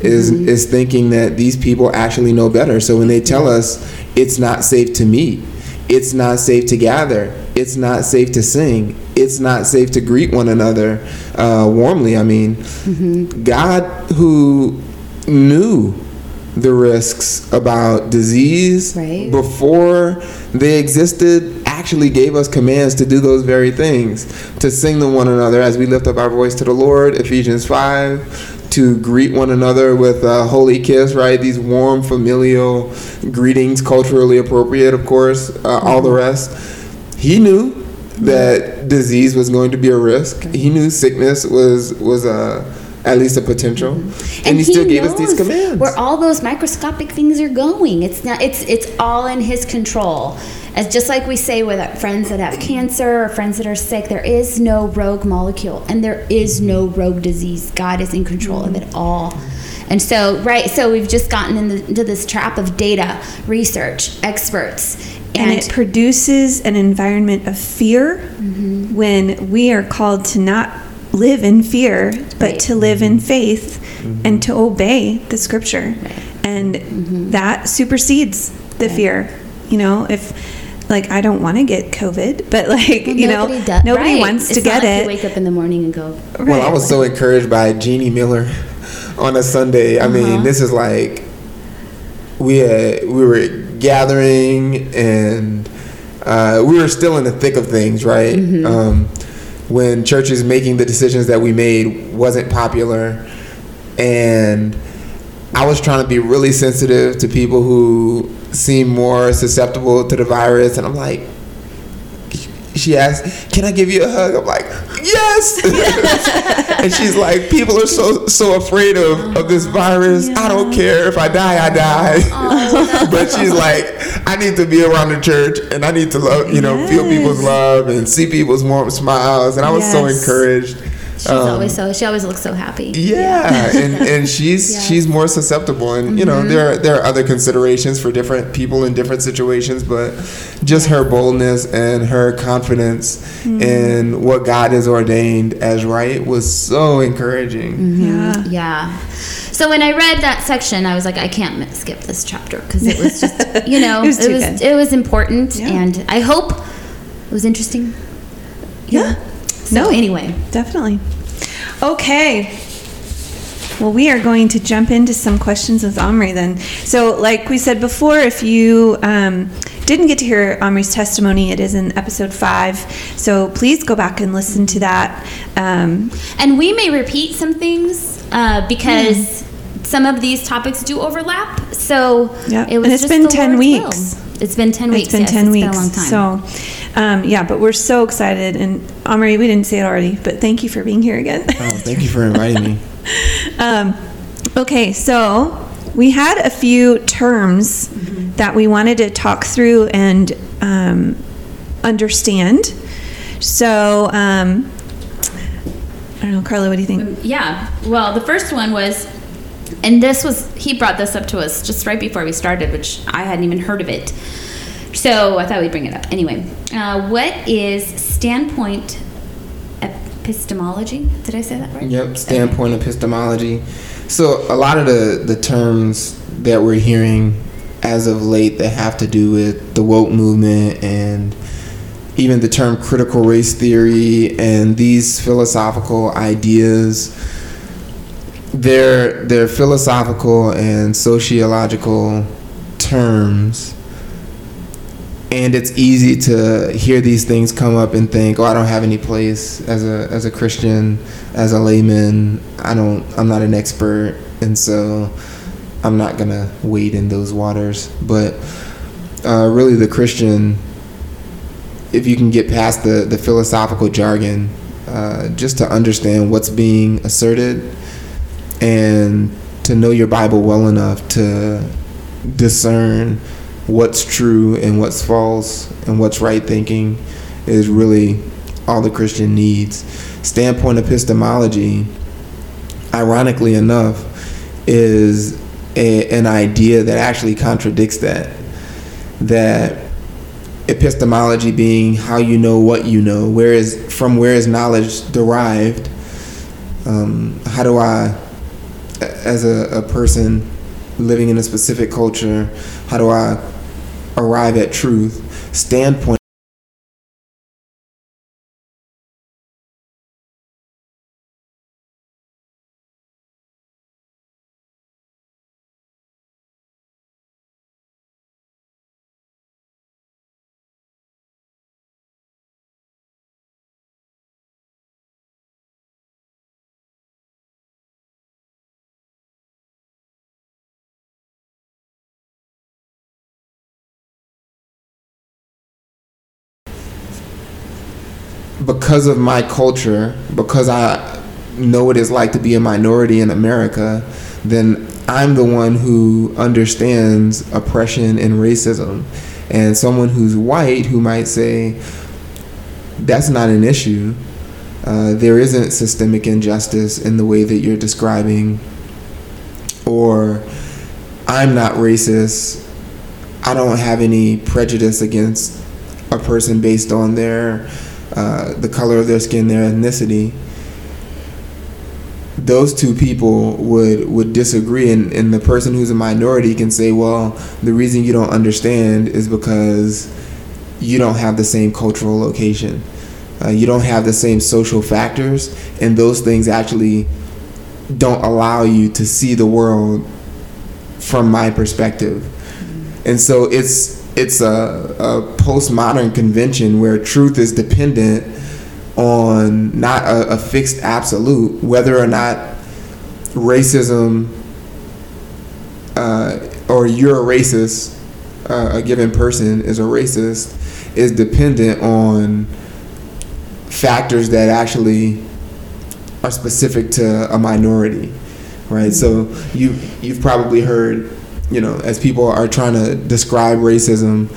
[SPEAKER 3] is is thinking that these people actually know better. So when they tell us it's not safe to meet, it's not safe to gather, it's not safe to sing, it's not safe to greet one another uh, warmly. I mean, God who knew the risks about disease
[SPEAKER 1] Right.
[SPEAKER 3] before they existed actually gave us commands to do those very things to sing to one another as we lift up our voice to the lord ephesians 5 to greet one another with a holy kiss right these warm familial greetings culturally appropriate of course uh, all the rest he knew that disease was going to be a risk he knew sickness was was a at least a potential and, he, still gave us these commands
[SPEAKER 1] Where all those microscopic things are going. It's not. It's it's all in His control. As just like we say with friends that have cancer or friends that are sick, there is no rogue molecule and there is no rogue disease. God is in control of it all. And so, right, so we've just gotten into, into this trap of data, research, experts,
[SPEAKER 2] and it produces an environment of fear
[SPEAKER 1] Mm-hmm.
[SPEAKER 2] when we are called to not live in fear but
[SPEAKER 1] Right.
[SPEAKER 2] to live in faith and to obey the scripture and
[SPEAKER 1] Mm-hmm.
[SPEAKER 2] that supersedes the fear you know if like i don't want to get covid but like
[SPEAKER 1] Well,
[SPEAKER 2] you know
[SPEAKER 1] nobody does-
[SPEAKER 2] nobody
[SPEAKER 1] right.
[SPEAKER 2] wants to
[SPEAKER 1] It's not
[SPEAKER 2] get
[SPEAKER 1] like
[SPEAKER 2] it
[SPEAKER 1] You wake up in the morning and go,
[SPEAKER 3] Well, I was so encouraged by Jeannie Miller on a Sunday. I
[SPEAKER 1] Uh-huh.
[SPEAKER 3] mean, this is like we had, we were gathering and uh, we were still in the thick of things, right?
[SPEAKER 1] Mm-hmm.
[SPEAKER 3] Um, when churches making the decisions that we made wasn't popular, and I was trying to be really sensitive to people who seem more susceptible to the virus, and I'm like, she asked, "Can I give you a hug?" I'm like, "Yes." and she's like, "People are so so afraid of of this virus. I don't care if I die, I die." but she's like, "I need to be around the church, and I need to love, you know, feel people's love and see people's warm smiles." And I was so encouraged.
[SPEAKER 1] She's
[SPEAKER 3] Um,
[SPEAKER 1] always so, she always looks so happy.
[SPEAKER 3] yeah, and, and she's
[SPEAKER 1] Yeah.
[SPEAKER 3] she's more susceptible, and you know mm-hmm. there are, there are other considerations for different people in different situations, but just her boldness and her confidence mm-hmm. in what God has ordained as right was so encouraging. Mm-hmm.
[SPEAKER 2] yeah
[SPEAKER 1] Yeah. So when I read that section, I was like, I can't mi- skip this chapter because it was just, you know,
[SPEAKER 2] It was
[SPEAKER 1] it was it was important,
[SPEAKER 2] Yeah.
[SPEAKER 1] and I hope it was interesting.
[SPEAKER 2] yeah
[SPEAKER 1] So
[SPEAKER 2] no
[SPEAKER 1] anyway,
[SPEAKER 2] Definitely. Okay. Well, we are going to jump into some questions with Omri then. So, like we said before, if you um, didn't get to hear Omri's testimony, it is in episode five. So, please go back and listen to that. Um,
[SPEAKER 1] and we may repeat some things uh, because some of these topics do overlap. So
[SPEAKER 2] Yeah.
[SPEAKER 1] it was
[SPEAKER 2] And it's been
[SPEAKER 1] the
[SPEAKER 2] 10
[SPEAKER 1] Lord's
[SPEAKER 2] weeks.
[SPEAKER 1] will. It's been ten weeks.
[SPEAKER 2] it's been
[SPEAKER 1] yes,
[SPEAKER 2] 10
[SPEAKER 1] it's
[SPEAKER 2] weeks.
[SPEAKER 1] Been a long time.
[SPEAKER 2] So, um, yeah, but we're so excited. And Omri, we didn't say it already, but thank you for being here again.
[SPEAKER 3] Oh, thank you for inviting me.
[SPEAKER 2] Um, okay, so we had a few terms that we wanted to talk through and um, understand. So, um, I don't know, Carla, what do you think?
[SPEAKER 1] Yeah. Well, the first one was, and this was, he brought this up to us just right before we started, which I hadn't even heard of it. So I thought we'd bring it up. Anyway, uh, what is standpoint epistemology? Did I say that right?
[SPEAKER 3] Yep, standpoint epistemology. So a lot of the the terms that we're hearing as of late that have to do with the woke movement and even the term critical race theory and these philosophical ideas they're they're philosophical and sociological terms and it's easy to hear these things come up and think, "Oh, I don't have any place as a as a Christian, as a layman. I don't. I'm not an expert, and so I'm not gonna wade in those waters." But uh, really, the Christian, if you can get past the the philosophical jargon, uh, just to understand what's being asserted, and to know your Bible well enough to discern what's true and what's false and what's right thinking is really all the Christian needs. Standpoint epistemology, ironically enough, is a, an idea that actually contradicts that. That epistemology being how you know what you know, where is from where is knowledge derived? Um, how do I, as a, a person living in a specific culture, how do I arrive at truth standpoint because of my culture, because I know what it's like to be a minority in America, then I'm the one who understands oppression and racism. And someone who's white who might say, that's not an issue. Uh, there isn't systemic injustice in the way that you're describing. Or, I'm not racist. I don't have any prejudice against a person based on their uh, the color of their skin, their ethnicity, those two people would would disagree. And, and the person who's a minority can say well the reason you don't understand is because you don't have the same cultural location. Uh, you don't have the same social factors. And those things actually don't allow you to see the world from my perspective. And so it's it's a, a postmodern convention where truth is dependent on not a, a fixed absolute, whether or not racism uh, or you're a racist, uh, a given person is a racist, is dependent on factors that actually are specific to a minority, right? So you you've probably heard you know, as people are trying to describe racism,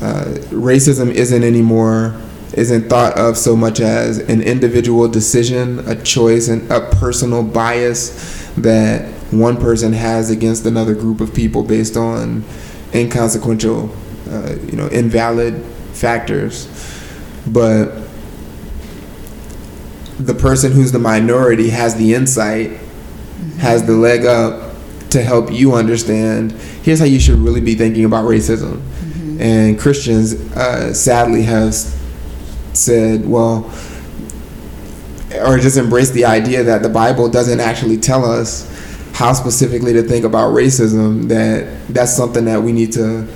[SPEAKER 3] uh, racism isn't anymore isn't thought of so much as an individual decision, a choice, and a personal bias that one person has against another group of people based on inconsequential, uh, you know, invalid factors. But the person who's the minority has the insight, has the leg up to help you understand here's how you should really be thinking about racism. Mm-hmm. And Christians uh, sadly have said, well, or just embrace the idea that the Bible doesn't actually tell us how specifically to think about racism, that that's something that we need to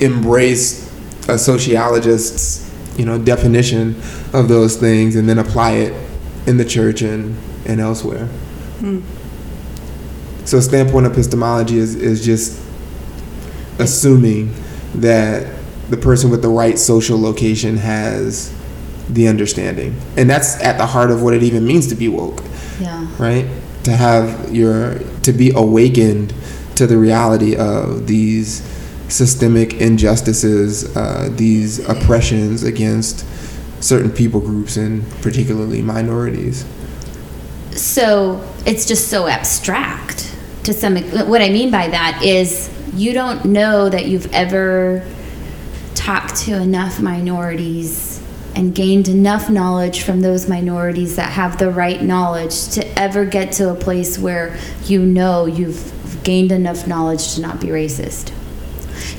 [SPEAKER 3] embrace a sociologist's you know definition of those things and then apply it in the church and, and elsewhere. Mm. So standpoint epistemology is, is just assuming that the person with the right social location has the understanding. And that's at the heart of what it even means to be woke.
[SPEAKER 1] Yeah.
[SPEAKER 3] Right? To have your to be awakened to the reality of these systemic injustices, uh, these oppressions against certain people groups and particularly minorities.
[SPEAKER 1] So it's just so abstract to some what I mean by that is you don't know that you've ever talked to enough minorities and gained enough knowledge from those minorities that have the right knowledge to ever get to a place where you know you've gained enough knowledge to not be racist.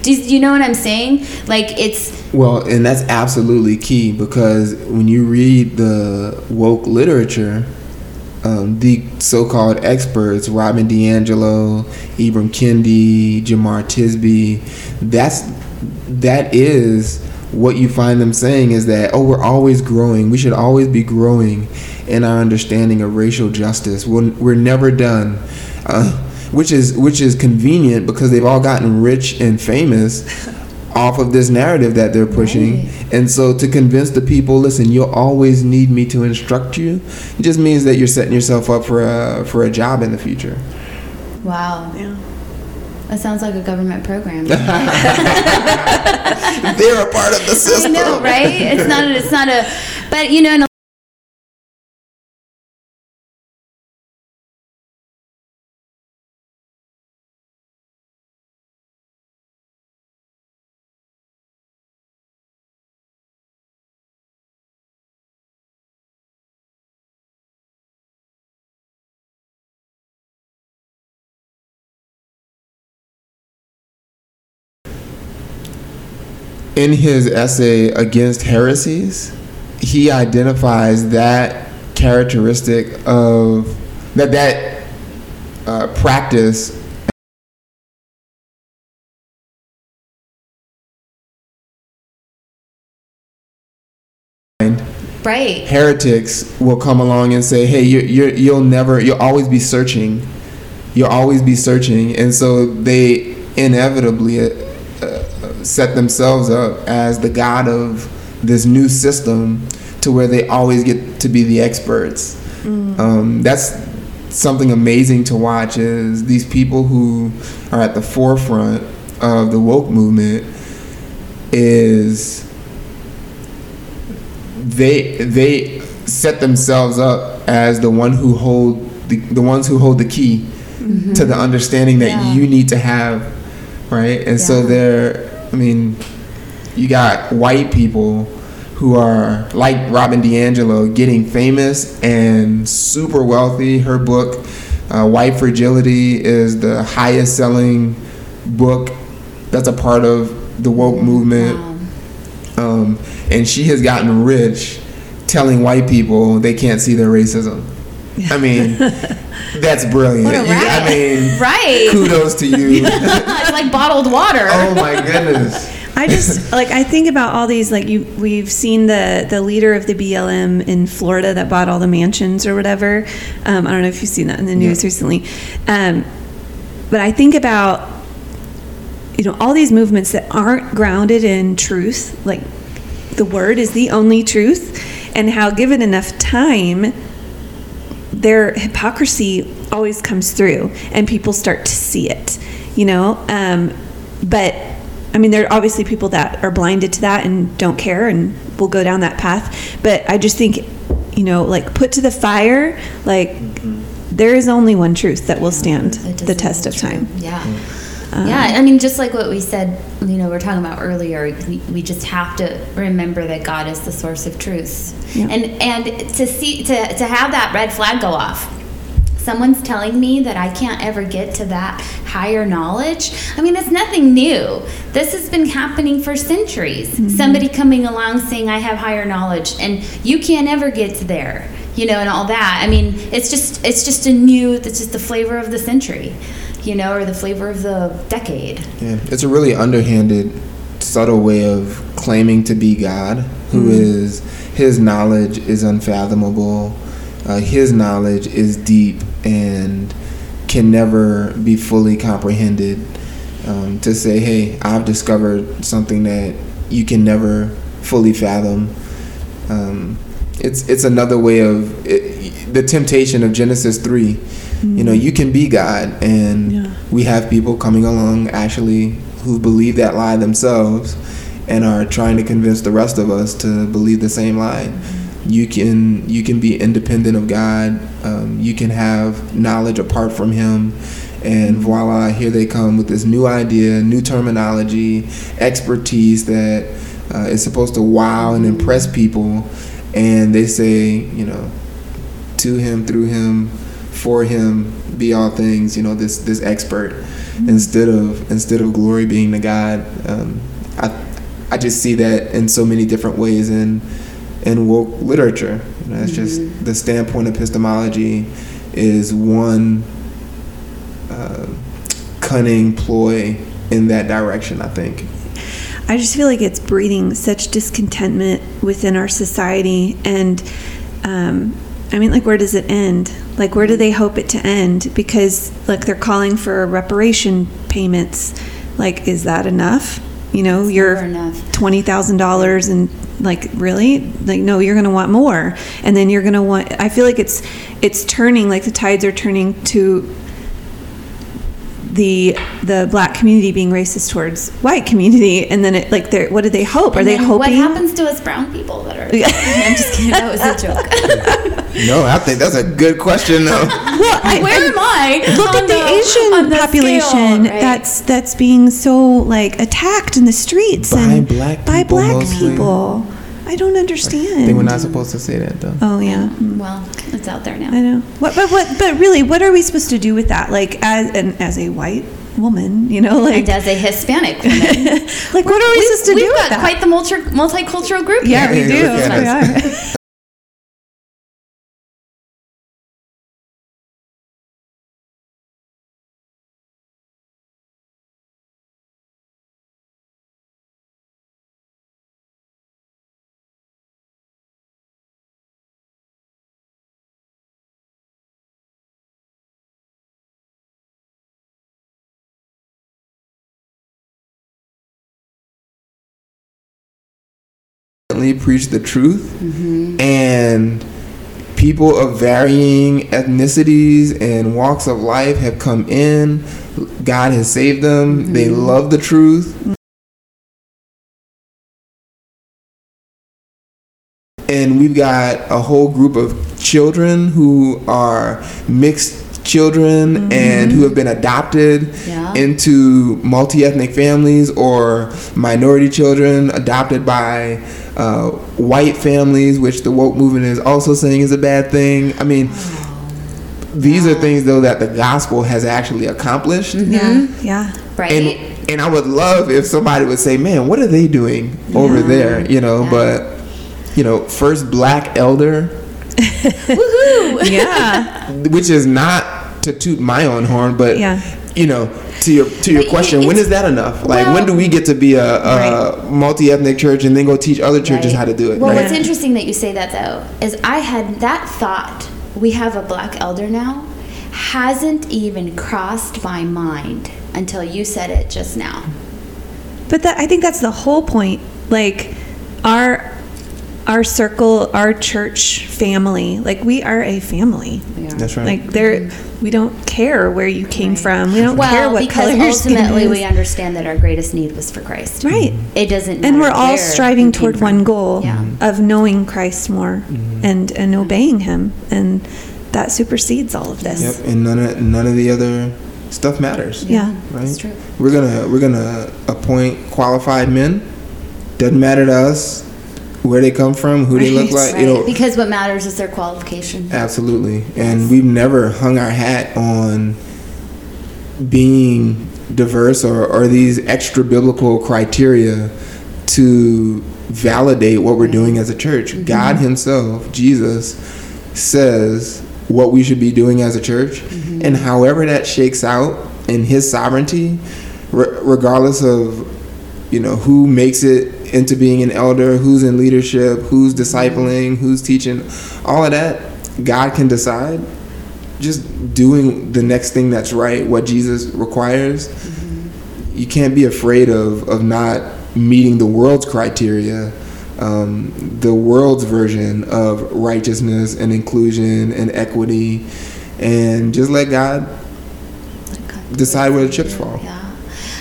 [SPEAKER 1] Do you know what I'm saying? Like it's
[SPEAKER 3] well, and that's absolutely key because when you read the woke literature, um, the so-called experts, Robin DiAngelo, Ibram Kendi, Jemar Tisby, that's that is what you find them saying is that oh we're always growing. We should always be growing in our understanding of racial justice. We're, we're never done. Uh, which is which is convenient because they've all gotten rich and famous off of this narrative that they're pushing
[SPEAKER 1] Right.
[SPEAKER 3] and so to convince the people listen you'll always need me to instruct you it just means that you're setting yourself up for a for a job in the future
[SPEAKER 1] Wow.
[SPEAKER 2] Yeah.
[SPEAKER 1] That sounds like a government program.
[SPEAKER 3] they're a part of the system.
[SPEAKER 1] I
[SPEAKER 3] system
[SPEAKER 1] know, right? It's not. A, it's not a. But you know, in
[SPEAKER 3] his essay against heresies, he identifies that characteristic of that that uh, practice
[SPEAKER 1] right.
[SPEAKER 3] heretics will come along and say, "Hey, you're, you're you'll never, you'll always be searching, you'll always be searching," and so they inevitably set themselves up as the god of this new system, to where they always get to be the experts. Um, that's something amazing to watch. Is these people who are at the forefront of the woke movement is they they set themselves up as the one who hold the, the ones who hold the key to the understanding that
[SPEAKER 1] Yeah.
[SPEAKER 3] you need to have right and so they're i mean you got white people who are like robin diangelo getting famous and super wealthy her book uh, white fragility is the highest selling book that's a part of the woke movement
[SPEAKER 1] Wow.
[SPEAKER 3] um, and she has gotten rich telling white people they can't see their racism. I mean, that's brilliant.
[SPEAKER 1] What a
[SPEAKER 3] You- I mean,
[SPEAKER 1] Right.
[SPEAKER 3] kudos to you.
[SPEAKER 1] it's like bottled water.
[SPEAKER 3] oh my goodness.
[SPEAKER 2] I just like I think about all these like you we've seen the the leader of the BLM in Florida that bought all the mansions or whatever. Um, I don't know if you've seen that in the news recently, um, but I think about you know all these movements that aren't grounded in truth, like the word is the only truth, and how given enough time, their hypocrisy always comes through and people start to see it you know? Um, but i mean there are obviously people that are blinded to that and don't care and will go down that path. But i just think you know like put to the fire like there is only one truth that will stand the test of
[SPEAKER 1] hold true.
[SPEAKER 2] time
[SPEAKER 1] Yeah. yeah, I mean, just like what we said, you know, we are talking about earlier, we, we just have to remember that God is the source of truth.
[SPEAKER 2] Yeah.
[SPEAKER 1] And and to see to, to have that red flag go off. Someone's telling me that I can't ever get to that higher knowledge. I mean, it's nothing new. This has been happening for centuries. Mm-hmm. Somebody coming along saying I have higher knowledge and you can't ever get to there. You know, and all that. I mean, it's just it's just a new it's just the flavor of the century, you know, or the flavor of the decade.
[SPEAKER 3] Yeah, it's a really underhanded, subtle way of claiming to be God, who is his knowledge is unfathomable, uh, his knowledge is deep and can never be fully comprehended. Um, to say, hey, I've discovered something that you can never fully fathom. Um, it's it's another way of it, the temptation of Genesis three. You know, you can be God, and
[SPEAKER 2] Yeah.
[SPEAKER 3] we have people coming along actually who believe that lie themselves and are trying to convince the rest of us to believe the same lie. You can you can be independent of God. Um, you can have knowledge apart from Him, and voila, here they come with this new idea, new terminology, expertise that uh, is supposed to wow and impress people. And they say, you know, to Him, through Him, for Him, be all things. You know, this this expert instead of instead of glory being to God. Um, I I just see that in so many different ways in in woke literature. You know, it's just the standpoint epistemology is one uh, cunning ploy in that direction. I think.
[SPEAKER 2] I just feel like it's breeding such discontentment within our society. And um, I mean, like, where does it end? Like, where do they hope it to end? Because, like, they're calling for reparation payments. Like, is that enough? You know, you're
[SPEAKER 1] never enough.
[SPEAKER 2] $20,000 and like really like no you're going to want more and then you're going to want i feel like it's it's turning like the tides are turning to the the black community being racist towards white community and then it like they're what do they hope are
[SPEAKER 1] And
[SPEAKER 2] they hoping
[SPEAKER 1] What happens to us brown people that are? I'm just kidding. That was a joke.
[SPEAKER 3] No, I think that's a good question though.
[SPEAKER 2] well I,
[SPEAKER 1] Where am I?
[SPEAKER 2] look
[SPEAKER 1] on
[SPEAKER 2] at the,
[SPEAKER 1] on
[SPEAKER 2] asian
[SPEAKER 1] the
[SPEAKER 2] population
[SPEAKER 1] scale, right?
[SPEAKER 2] that's that's being so like attacked in the streets
[SPEAKER 3] By
[SPEAKER 2] and
[SPEAKER 3] black
[SPEAKER 2] by
[SPEAKER 3] people
[SPEAKER 2] black
[SPEAKER 3] mostly.
[SPEAKER 2] people i don't understand
[SPEAKER 3] they were not supposed to say that though.
[SPEAKER 2] oh yeah
[SPEAKER 1] well, it's out there now.
[SPEAKER 2] I know. What, but what? But really, what are we supposed to do with that? Like, as and as a white woman, you know, like,
[SPEAKER 1] and as a Hispanic woman,
[SPEAKER 2] like what are we supposed to do? we've got
[SPEAKER 1] quite the multi- multicultural group.
[SPEAKER 2] yeah,
[SPEAKER 1] here.
[SPEAKER 2] we do.
[SPEAKER 3] look at
[SPEAKER 2] We
[SPEAKER 3] us.
[SPEAKER 2] are.
[SPEAKER 3] preach the truth. Mm-hmm. And people of varying ethnicities and walks of life have come in. God has saved them. Mm-hmm. They love the truth. And we've got a whole group of children who are mixed children and who have been adopted
[SPEAKER 1] Yeah.
[SPEAKER 3] into multi-ethnic families or minority children adopted by uh, white families which the woke movement is also saying is a bad thing i mean these are things though that the gospel has actually accomplished
[SPEAKER 2] Yeah, yeah.
[SPEAKER 1] Right.
[SPEAKER 3] and and I would love if somebody would say, "Man, what are they doing over there?" You know,
[SPEAKER 1] Yeah.
[SPEAKER 3] but you know, first black elder,
[SPEAKER 1] Woohoo!
[SPEAKER 2] Yeah.
[SPEAKER 3] which is not to toot my own horn, but
[SPEAKER 2] Yeah.
[SPEAKER 3] you know, to your to your question, when
[SPEAKER 1] it's-
[SPEAKER 3] is that enough? Like,
[SPEAKER 1] well-
[SPEAKER 3] when do we get to be a, a multi-ethnic church and then go teach other churches
[SPEAKER 1] Right.
[SPEAKER 3] how to do it?
[SPEAKER 1] Well,
[SPEAKER 3] right?
[SPEAKER 1] what's interesting that you say that though is I had that thought. We have a black elder now. Hasn't even crossed my mind until you said it just now.
[SPEAKER 2] But that I think that's the whole point. Like our our circle, our church family, like we are a family.
[SPEAKER 3] That's right.
[SPEAKER 2] Like there, we don't care where you came from. We don't care what
[SPEAKER 1] because
[SPEAKER 2] color your skin
[SPEAKER 1] ultimately
[SPEAKER 2] is.
[SPEAKER 1] we understand that our greatest need was for Christ.
[SPEAKER 2] right.
[SPEAKER 1] It doesn't.
[SPEAKER 2] And we're all striving toward
[SPEAKER 1] from.
[SPEAKER 2] one goal
[SPEAKER 1] Yeah.
[SPEAKER 2] of knowing Christ more
[SPEAKER 3] Mm-hmm.
[SPEAKER 2] and and obeying Him, and that supersedes all of this.
[SPEAKER 3] Yep, and none of none of the other stuff matters.
[SPEAKER 2] Yeah.
[SPEAKER 3] right?
[SPEAKER 1] That's true.
[SPEAKER 3] We're gonna we're gonna appoint qualified men. Doesn't matter to us where they come from, who they look
[SPEAKER 2] Right,
[SPEAKER 3] like. You know,
[SPEAKER 1] Because what matters is their qualification.
[SPEAKER 3] absolutely. And we've never hung our hat on being diverse or, or these extra biblical criteria to validate what we're doing as a church. Mm-hmm. God Himself, Jesus, says what we should be doing as a church, mm-hmm. and however that shakes out in His sovereignty, re- regardless of you know who makes it into being an elder, who's in leadership, who's discipling, who's teaching, all of that, God can decide. Just doing the next thing that's right, what Jesus requires. You can't be afraid of of not meeting the world's criteria, um, the world's version of righteousness and inclusion and equity, and just let God decide where the chips fall.
[SPEAKER 1] Yeah.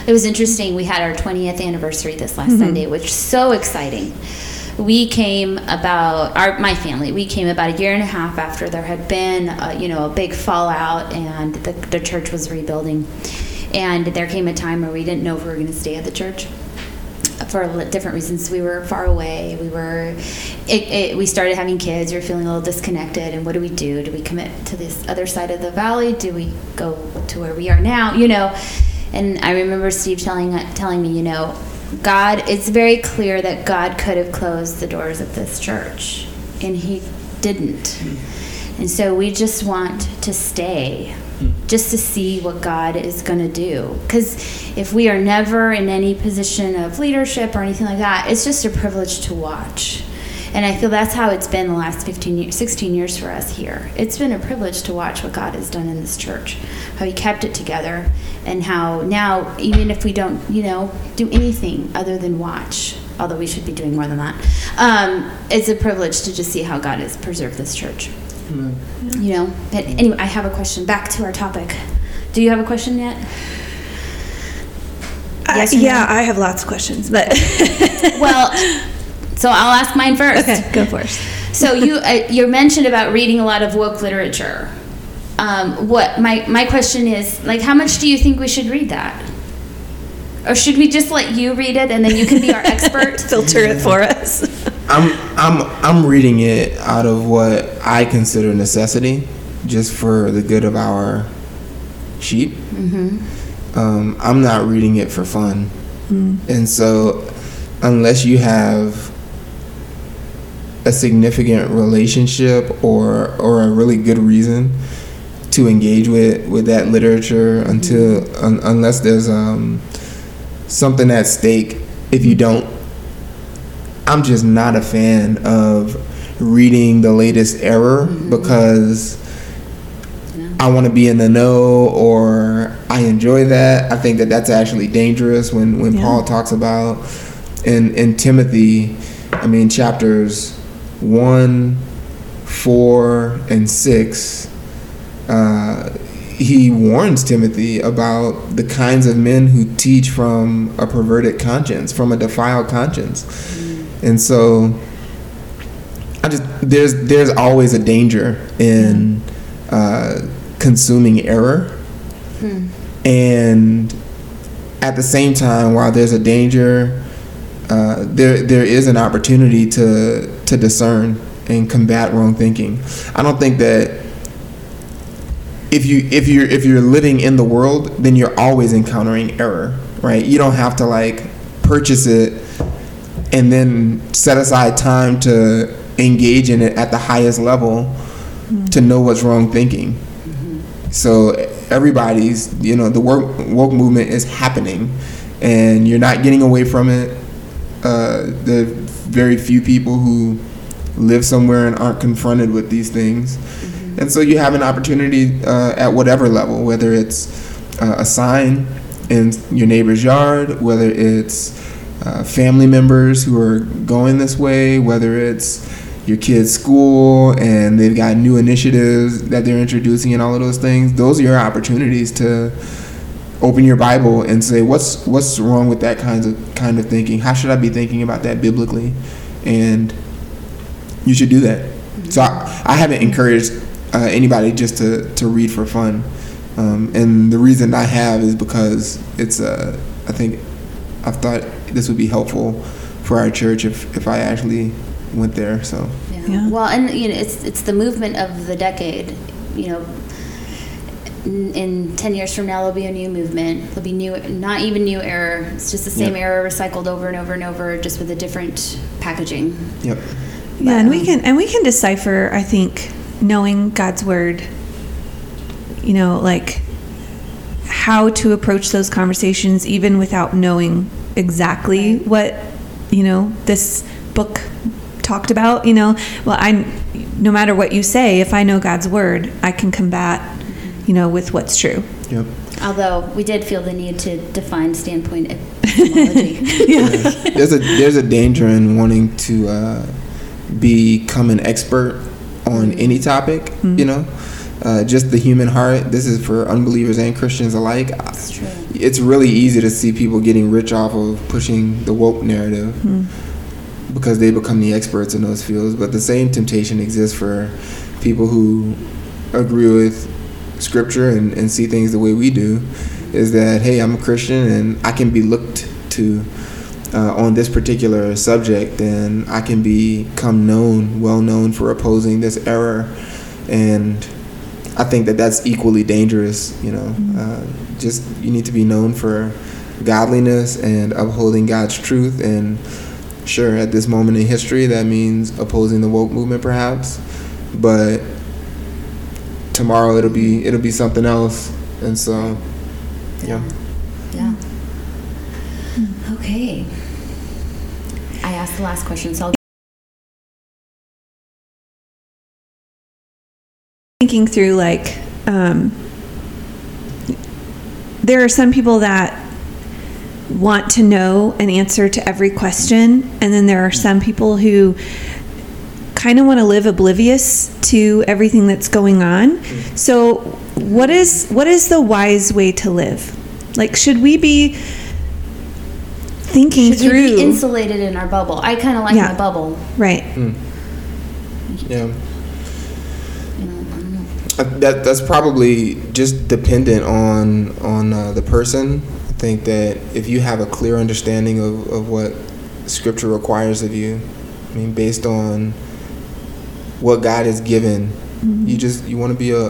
[SPEAKER 1] It was interesting. We had our 20th anniversary this last
[SPEAKER 2] Mm-hmm.
[SPEAKER 1] Sunday, which is so exciting. We came about our my family. We came about a year and a half after there had been, a, you know, a big fallout, and the, the church was rebuilding. And there came a time where we didn't know if we were going to stay at the church for different reasons. We were far away. We were, it, it, we started having kids. We were feeling a little disconnected. And what do we do? Do we commit to this other side of the valley? Do we go to where we are now? You know. And I remember Steve telling telling me, you know, God, it's very clear that God could have closed the doors of this church, and He didn't. And so we just want to stay, just to see what God is going to do. Because if we are never in any position of leadership or anything like that, it's just a privilege to watch. And I feel that's how it's been the last 15 years, 16 years for us here. It's been a privilege to watch what God has done in this church, how He kept it together, and how now, even if we don't, you know, do anything other than watch, although we should be doing more than that, um, it's a privilege to just see how God has preserved this church. You know, but anyway, I have a question. Back to our topic. Do you have a question yet? Yes or
[SPEAKER 2] Uh,
[SPEAKER 1] no?
[SPEAKER 2] yeah, I have lots of questions, but
[SPEAKER 1] Well, so I'll ask mine first.
[SPEAKER 2] okay, go first.
[SPEAKER 1] So you uh, you mentioned about reading a lot of woke literature. Um, what my my question is like, how much do you think we should read that? Or should we just let you read it and then you can be our expert?
[SPEAKER 2] Filter it for us.
[SPEAKER 3] I'm I'm I'm reading it out of what I consider necessity, just for the good of our sheep. Um, I'm not reading it for fun, and so unless you have a significant relationship or or a really good reason to engage with with that literature until un, unless there's um, something at stake if you don't I'm just not a fan of reading the latest error because I want to be in the know or I enjoy that. I think that that's actually dangerous when, when
[SPEAKER 2] Yeah.
[SPEAKER 3] Paul talks about in, in Timothy, I mean, chapters 1, 4, and 6, uh, he warns Timothy about the kinds of men who teach from a perverted conscience, from a defiled conscience. And so I just there's there's always a danger in uh, consuming error, and at the same time, while there's a danger, uh, there there is an opportunity to to discern and combat wrong thinking. I don't think that if you if you're if you're living in the world, then you're always encountering error, right? You don't have to like purchase it and then set aside time to engage in it at the highest level to know what's wrong thinking. So everybody's, you know, the woke, woke movement is happening, and you're not getting away from it. Uh, are very few people who live somewhere and aren't confronted with these things, and so you have an opportunity uh, at whatever level, whether it's uh, a sign in your neighbor's yard, whether it's uh, family members who are going this way, whether it's your kid's school and they've got new initiatives that they're introducing and all of those things. Those are your opportunities to open your Bible and say, what's what's wrong with that kinds of kind of thinking? How should I be thinking about that biblically? And you should do that. So I, I haven't encouraged uh, anybody just to, to read for fun. Um, and the reason I have is because it's uh, I think I've thought this would be helpful for our church if, if I actually went there. So
[SPEAKER 1] Yeah.
[SPEAKER 2] Yeah.
[SPEAKER 1] Well, and you know, it's it's the movement of the decade. You know, in, in ten years from now, there'll be a new movement. There'll be new, not even new error. It's just the same
[SPEAKER 3] Yep.
[SPEAKER 1] error recycled over and over and over, just with a different packaging.
[SPEAKER 3] yep.
[SPEAKER 2] Yeah, and we
[SPEAKER 1] um,
[SPEAKER 2] can and we can decipher. I think knowing God's word, you know, like how to approach those conversations, even without knowing exactly
[SPEAKER 1] Right.
[SPEAKER 2] what you know this book talked about. You know, well, I no matter what you say, if I know God's word, I can combat, you know, with what's true.
[SPEAKER 3] Yep.
[SPEAKER 1] Although we did feel the need to define standpoint epistemology.
[SPEAKER 3] there's a there's a danger in wanting to uh, become an expert on any topic. You know, uh, just the human heart. This is for unbelievers and Christians alike.
[SPEAKER 1] That's true.
[SPEAKER 3] It's really easy to see people getting rich off of pushing the woke narrative because they become the experts in those fields. But the same temptation exists for people who agree with scripture and, and see things the way we do is that hey i'm a christian and i can be looked to uh, on this particular subject and i can become known well known for opposing this error and i think that that's equally dangerous you know uh, just you need to be known for godliness and upholding God's truth. And sure, at this moment in history, that means opposing the woke movement, perhaps. But tomorrow it'll be it'll be something else. And so, yeah.
[SPEAKER 1] Yeah. Okay. I asked the last question, so I'll
[SPEAKER 2] thinking through like um, there are some people that want to know an answer to every question and then there are some people who kind of want to live oblivious to everything that's going on so what is what is the wise way to live like should we be thinking
[SPEAKER 1] should we
[SPEAKER 2] through
[SPEAKER 1] be insulated in our bubble? I kind of like
[SPEAKER 2] Yeah.
[SPEAKER 1] my bubble.
[SPEAKER 2] right
[SPEAKER 3] Yeah.
[SPEAKER 1] You know, I don't know.
[SPEAKER 3] Uh, That that's probably just dependent on on uh, the person. I think that if you have a clear understanding of, of what Scripture requires of you, I mean, based on what God has given, you just you want to be a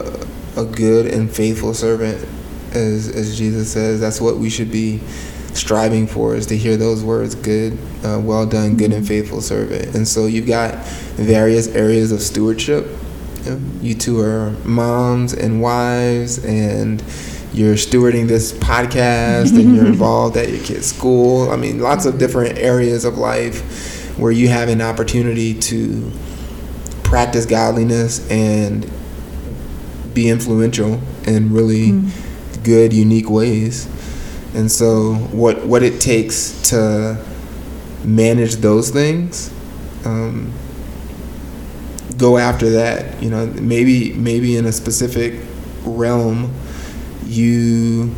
[SPEAKER 3] a good and faithful servant, as as Jesus says. That's what we should be striving for is to hear those words good uh, well done good and faithful servant and so you've got various areas of stewardship. You two are moms and wives, and you're stewarding this podcast, and you're involved at your kid's school. I mean, lots of different areas of life where you have an opportunity to practice godliness and be influential in really good, unique ways. And so, what what it takes to manage those things. Um, go after that. You know, maybe maybe in a specific realm, you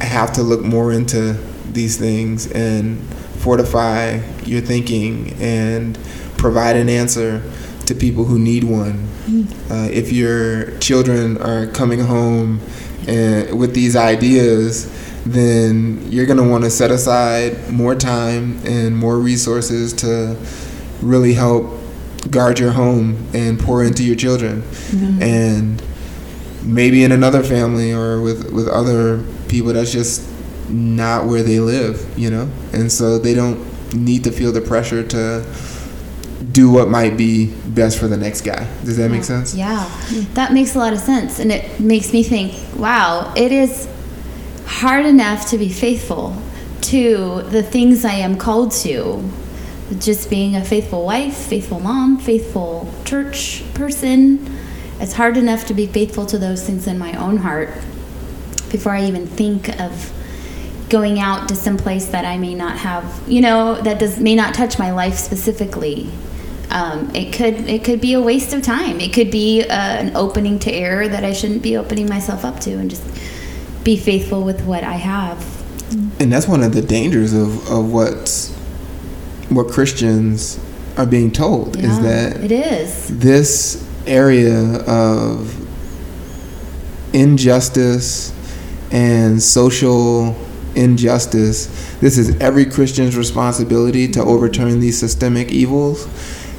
[SPEAKER 3] have to look more into these things and fortify your thinking and provide an answer to people who need one. Uh, if your children are coming home and with these ideas, then you're going to want to set aside more time and more resources to really help guard your home and pour into your children. And maybe in another family or with, with other people, that's just not where they live, you know? And so they don't need to feel the pressure to do what might be best for the next guy. Does that make sense?
[SPEAKER 1] Yeah, that makes a lot of sense. And it makes me think, wow, it is hard enough to be faithful to the things I am called to. Just being a faithful wife, faithful mom, faithful church person. It's hard enough to be faithful to those things in my own heart before I even think of going out to some place that I may not have, you know, that does may not touch my life specifically. Um, it could it could be a waste of time. It could be uh, an opening to error that I shouldn't be opening myself up to, and just be faithful with what I have.
[SPEAKER 3] And that's one of the dangers of, of what's what Christians are being told is that
[SPEAKER 1] it is.
[SPEAKER 3] this area of injustice and social injustice this is every christian's responsibility to overturn these systemic evils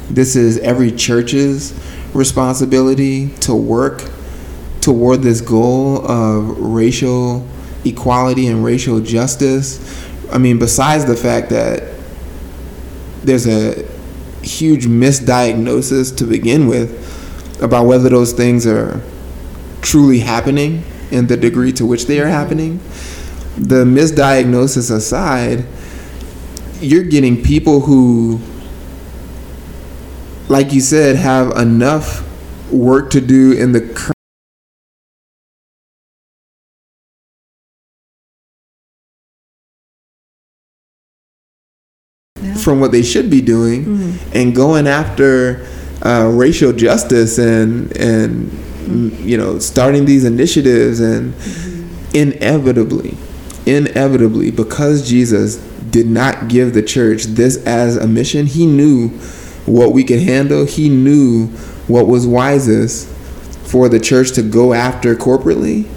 [SPEAKER 3] this is every church's responsibility to work toward this goal of racial equality and racial justice i mean besides the fact that there's a huge misdiagnosis to begin with about whether those things are truly happening and the degree to which they are happening. The misdiagnosis aside, you're getting people who, like you said, have enough work to do in the current. From what they should be doing, and going after uh, racial justice and and mm, you know starting these initiatives and inevitably inevitably because Jesus did not give the church this as a mission he knew what we could handle he knew what was wisest for the church to go after corporately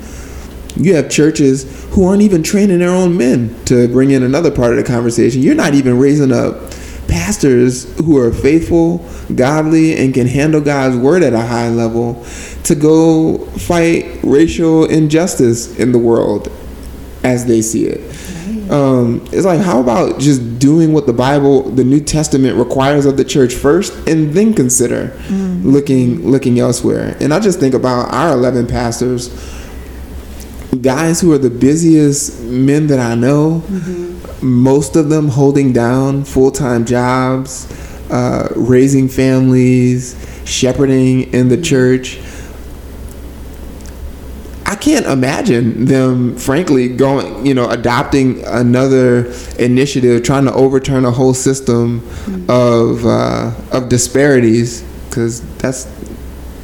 [SPEAKER 3] you have churches who aren't even training their own men to bring in another part of the conversation. You're not even raising up pastors who are faithful, godly, and can handle God's word at a high level to go fight racial injustice in the world. as they see it. Um, it's like, how about just doing what the Bible, the New Testament requires of the church first, and then consider looking looking elsewhere. And I just think about our eleven pastors, guys who are the busiest men that I know. Most of them holding down full time jobs, uh, raising families, shepherding in the church. I can't imagine them, frankly, going, you know, adopting another initiative, trying to overturn a whole system of uh, of disparities, because that's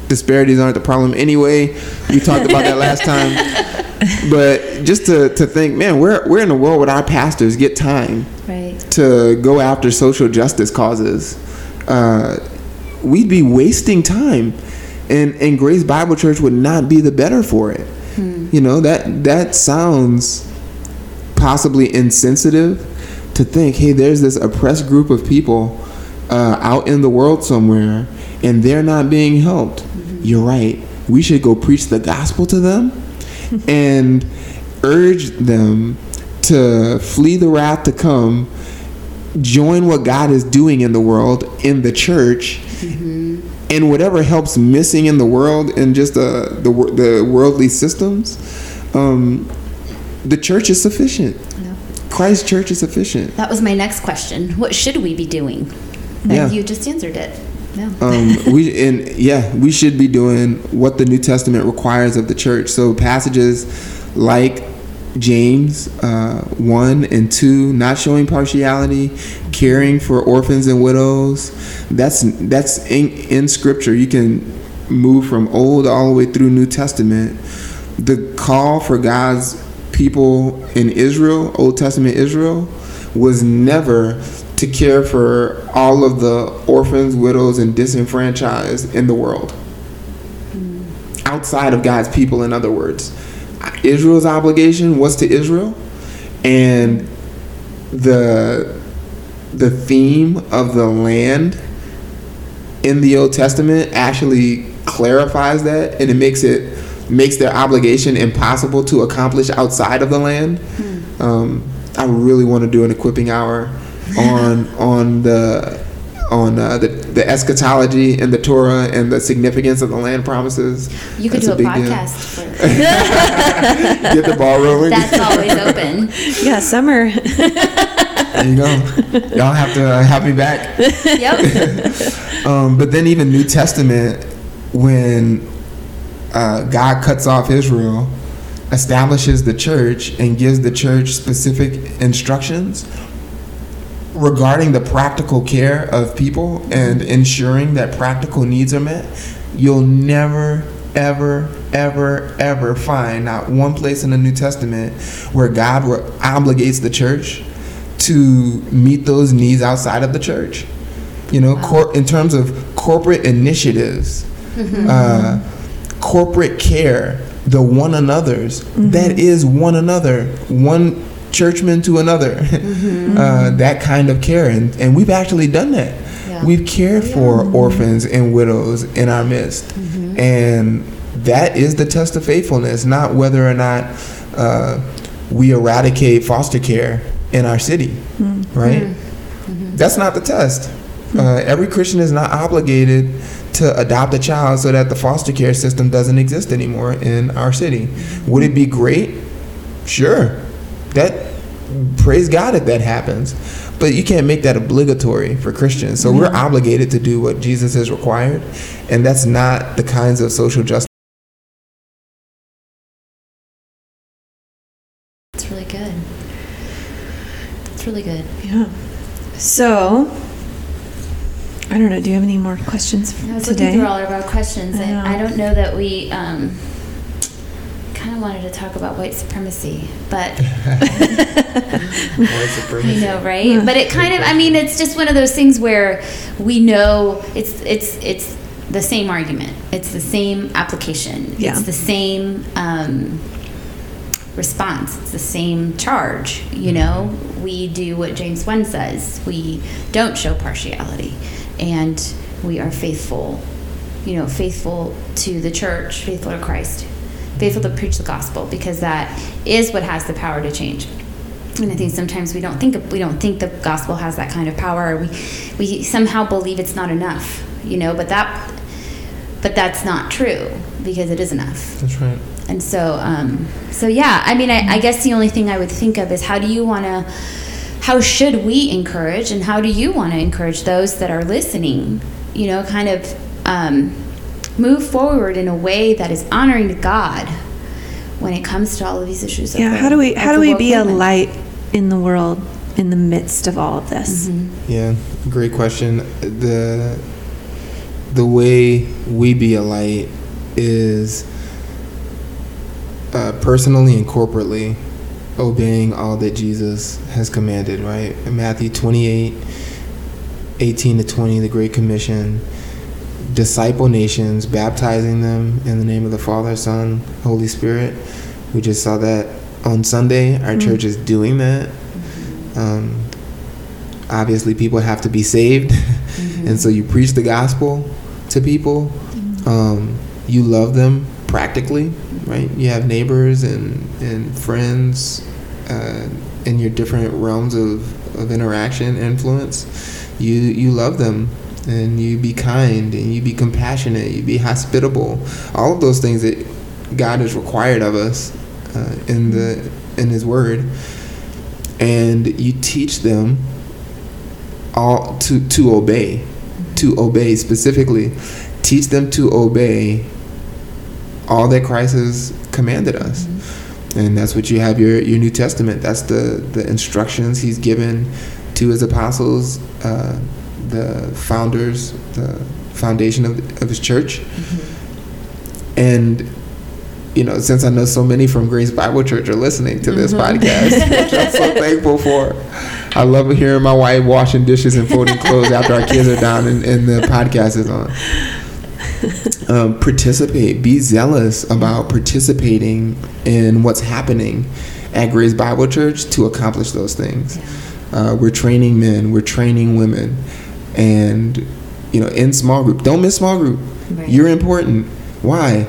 [SPEAKER 3] disparities aren't the problem anyway. We talked about that last time, but just to, to think, man, we're we're in a world where our pastors get time
[SPEAKER 1] Right.
[SPEAKER 3] to go after social justice causes, uh, we'd be wasting time, and and Grace Bible Church would not be the better for it. Hmm. You know that that sounds possibly insensitive to think, hey, there's this oppressed group of people uh, out in the world somewhere, and they're not being helped. Mm-hmm. You're right. We should go preach the gospel to them and urge them to flee the wrath to come, join what God is doing in the world in the church, mm-hmm. And whatever helps missing in the world and just uh, the the worldly systems. Um, the church is sufficient.
[SPEAKER 1] Yeah.
[SPEAKER 3] Christ's church is sufficient.
[SPEAKER 1] That was my next question. What should we be doing? And
[SPEAKER 3] Yeah.
[SPEAKER 1] you just answered it. Yeah.
[SPEAKER 3] um, we and yeah, we should be doing what the New Testament requires of the church. So passages like James uh, one and two, not showing partiality, caring for orphans and widows. That's that's in, in Scripture. You can move from Old all the way through New Testament. The call for God's people in Israel, Old Testament Israel, was never to care for all of the orphans, widows, and disenfranchised in the world. Outside of God's people, in other words. Israel's obligation was to Israel, and the the theme of the land in the Old Testament actually clarifies that, and it makes it makes their obligation impossible to accomplish outside of the land. Um, I really want to do an equipping hour on on the on uh, the the eschatology and the Torah and the significance of the land promises.
[SPEAKER 1] You could
[SPEAKER 3] That's
[SPEAKER 1] do a,
[SPEAKER 3] big deal.
[SPEAKER 1] podcast for
[SPEAKER 3] Get the ball rolling.
[SPEAKER 1] That's always open.
[SPEAKER 2] Yeah, summer.
[SPEAKER 3] there you go. Y'all have to uh, have me back.
[SPEAKER 1] Yep.
[SPEAKER 3] Um, but then even New Testament, when uh, God cuts off Israel, establishes the church and gives the church specific instructions regarding the practical care of people and ensuring that practical needs are met, you'll never, ever, ever, ever find not one place in the New Testament where God obligates the church to meet those needs outside of the church. You know, cor- in terms of corporate initiatives, uh, corporate care, the one another's, that is one another, one churchman to another, uh, that kind of care. And, and we've actually done that.
[SPEAKER 1] Yeah.
[SPEAKER 3] We've cared for orphans and widows in our midst. And that is the test of faithfulness, not whether or not uh, we eradicate foster care in our city, right? That's not the test. Uh, every Christian is not obligated to adopt a child so that the foster care system doesn't exist anymore in our city. Would it be great? Sure. That praise God if that happens. But you can't make that obligatory for Christians. So we're obligated to do what Jesus has required, and that's not the kinds of social justice.
[SPEAKER 1] It's really good. It's really good.
[SPEAKER 2] Yeah. So, I don't know. Do you have any more questions for
[SPEAKER 1] I was
[SPEAKER 2] today?
[SPEAKER 1] looking through all of our questions,
[SPEAKER 2] I
[SPEAKER 1] and. I don't know that we um, kind of wanted to talk about white supremacy, but I know, right? But it kind of, I mean, it's just one of those things where we know it's it's it's the same argument. It's the same application.
[SPEAKER 2] Yeah.
[SPEAKER 1] It's the same um, response. It's the same charge. You know, we do what James one says. We don't show partiality, and we are faithful. You know, faithful to the church, faithful to Christ, faithful to preach the gospel because that is what has the power to change. And I think sometimes we don't think of, we don't think the gospel has that kind of power. Or we we somehow believe it's not enough, you know. But that but that's not true because it is enough.
[SPEAKER 3] That's right.
[SPEAKER 1] And so, um, so yeah, I mean, I, I guess the only thing I would think of is how do you want to, how should we encourage and how do you want to encourage those that are listening, you know, kind of um, move forward in a way that is honoring to God when it comes to all of these issues. of
[SPEAKER 2] Yeah,
[SPEAKER 1] the-
[SPEAKER 2] how do we how do we
[SPEAKER 1] woke
[SPEAKER 2] be a light in the world in the midst of all of this?
[SPEAKER 3] Yeah, great question. The the way we be a light is uh, personally and corporately obeying all that Jesus has commanded, right? In Matthew 28, 18 to 20, the Great Commission, disciple nations, baptizing them in the name of the Father, Son, Holy Spirit. We just saw that on Sunday. Our church is doing that. Um, obviously, people have to be saved. and so you preach the gospel to people. Um, you love them practically, right? You have neighbors and, and friends uh, in your different realms of, of interaction, influence. You, you love them and you be kind and you be compassionate, you be hospitable. All of those things that God has required of us uh, in the in His Word, and you teach them all to to obey, to obey specifically. Teach them to obey all that Christ has commanded us, and that's what you have your your New Testament. That's the the instructions He's given to His apostles, uh, the founders, the foundation of of His church, and you know, since I know so many from Grace Bible Church are listening to this podcast, which I'm so thankful for. I love hearing my wife washing dishes and folding clothes after our kids are down and, and the podcast is on. Um, participate, be zealous about participating in what's happening at Grace Bible Church to accomplish those things. Uh, we're training men, we're training women, and you know, in small group. Don't miss small group.
[SPEAKER 1] Right.
[SPEAKER 3] You're important. Why?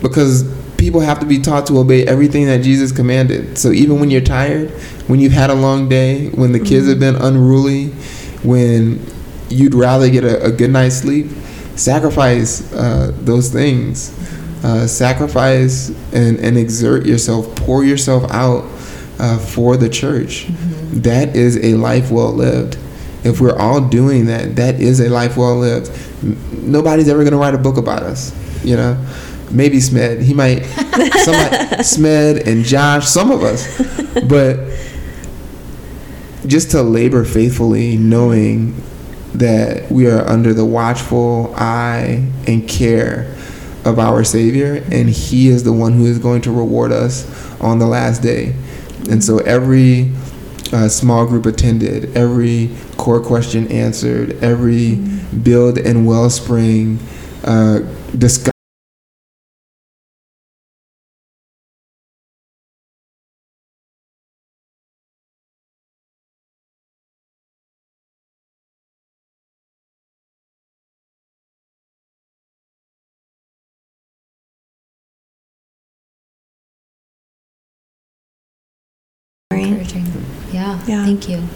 [SPEAKER 3] Because people have to be taught to obey everything that Jesus commanded. So even when you're tired, when you've had a long day, when the kids have been unruly, when you'd rather get a, a good night's sleep, sacrifice uh, those things. Uh, sacrifice and, and exert yourself, pour yourself out uh, for the church. That is a life well lived. If we're all doing that, that is a life well lived. Nobody's ever going to write a book about us, you know? Maybe Smed. He might, somebody, Smed and Josh, some of us. But just to labor faithfully, knowing that we are under the watchful eye and care of our Savior, and He is the one who is going to reward us on the last day. And so every uh, small group attended, every core question answered, every build and wellspring uh, discussion.
[SPEAKER 1] Thank you.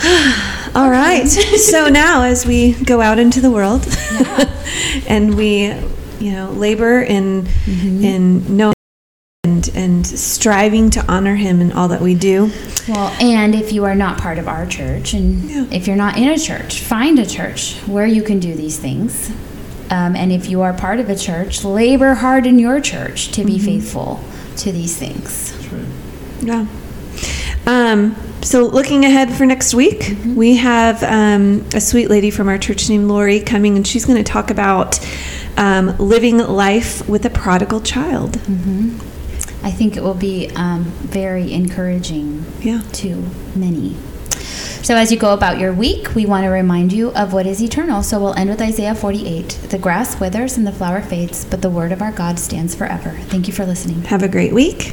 [SPEAKER 2] All right. so now, as we go out into the world, and we, you know, labor in in knowing and and striving to honor Him in all that we do.
[SPEAKER 1] Well, and if you are not part of our church, and
[SPEAKER 2] Yeah.
[SPEAKER 1] if you're not in a church, find a church where you can do these things. Um, and if you are part of a church, labor hard in your church to be faithful to these things.
[SPEAKER 2] Yeah. Um, so looking ahead for next week, we have um, a sweet lady from our church named Lori coming, and she's going to talk about um, living life with a prodigal child.
[SPEAKER 1] I think it will be um, very encouraging
[SPEAKER 2] Yeah.
[SPEAKER 1] to many. So, as you go about your week, we want to remind you of what is eternal. So, we'll end with Isaiah 48. The grass withers and the flower fades, but the word of our God stands forever. Thank you for listening.
[SPEAKER 2] Have a great week.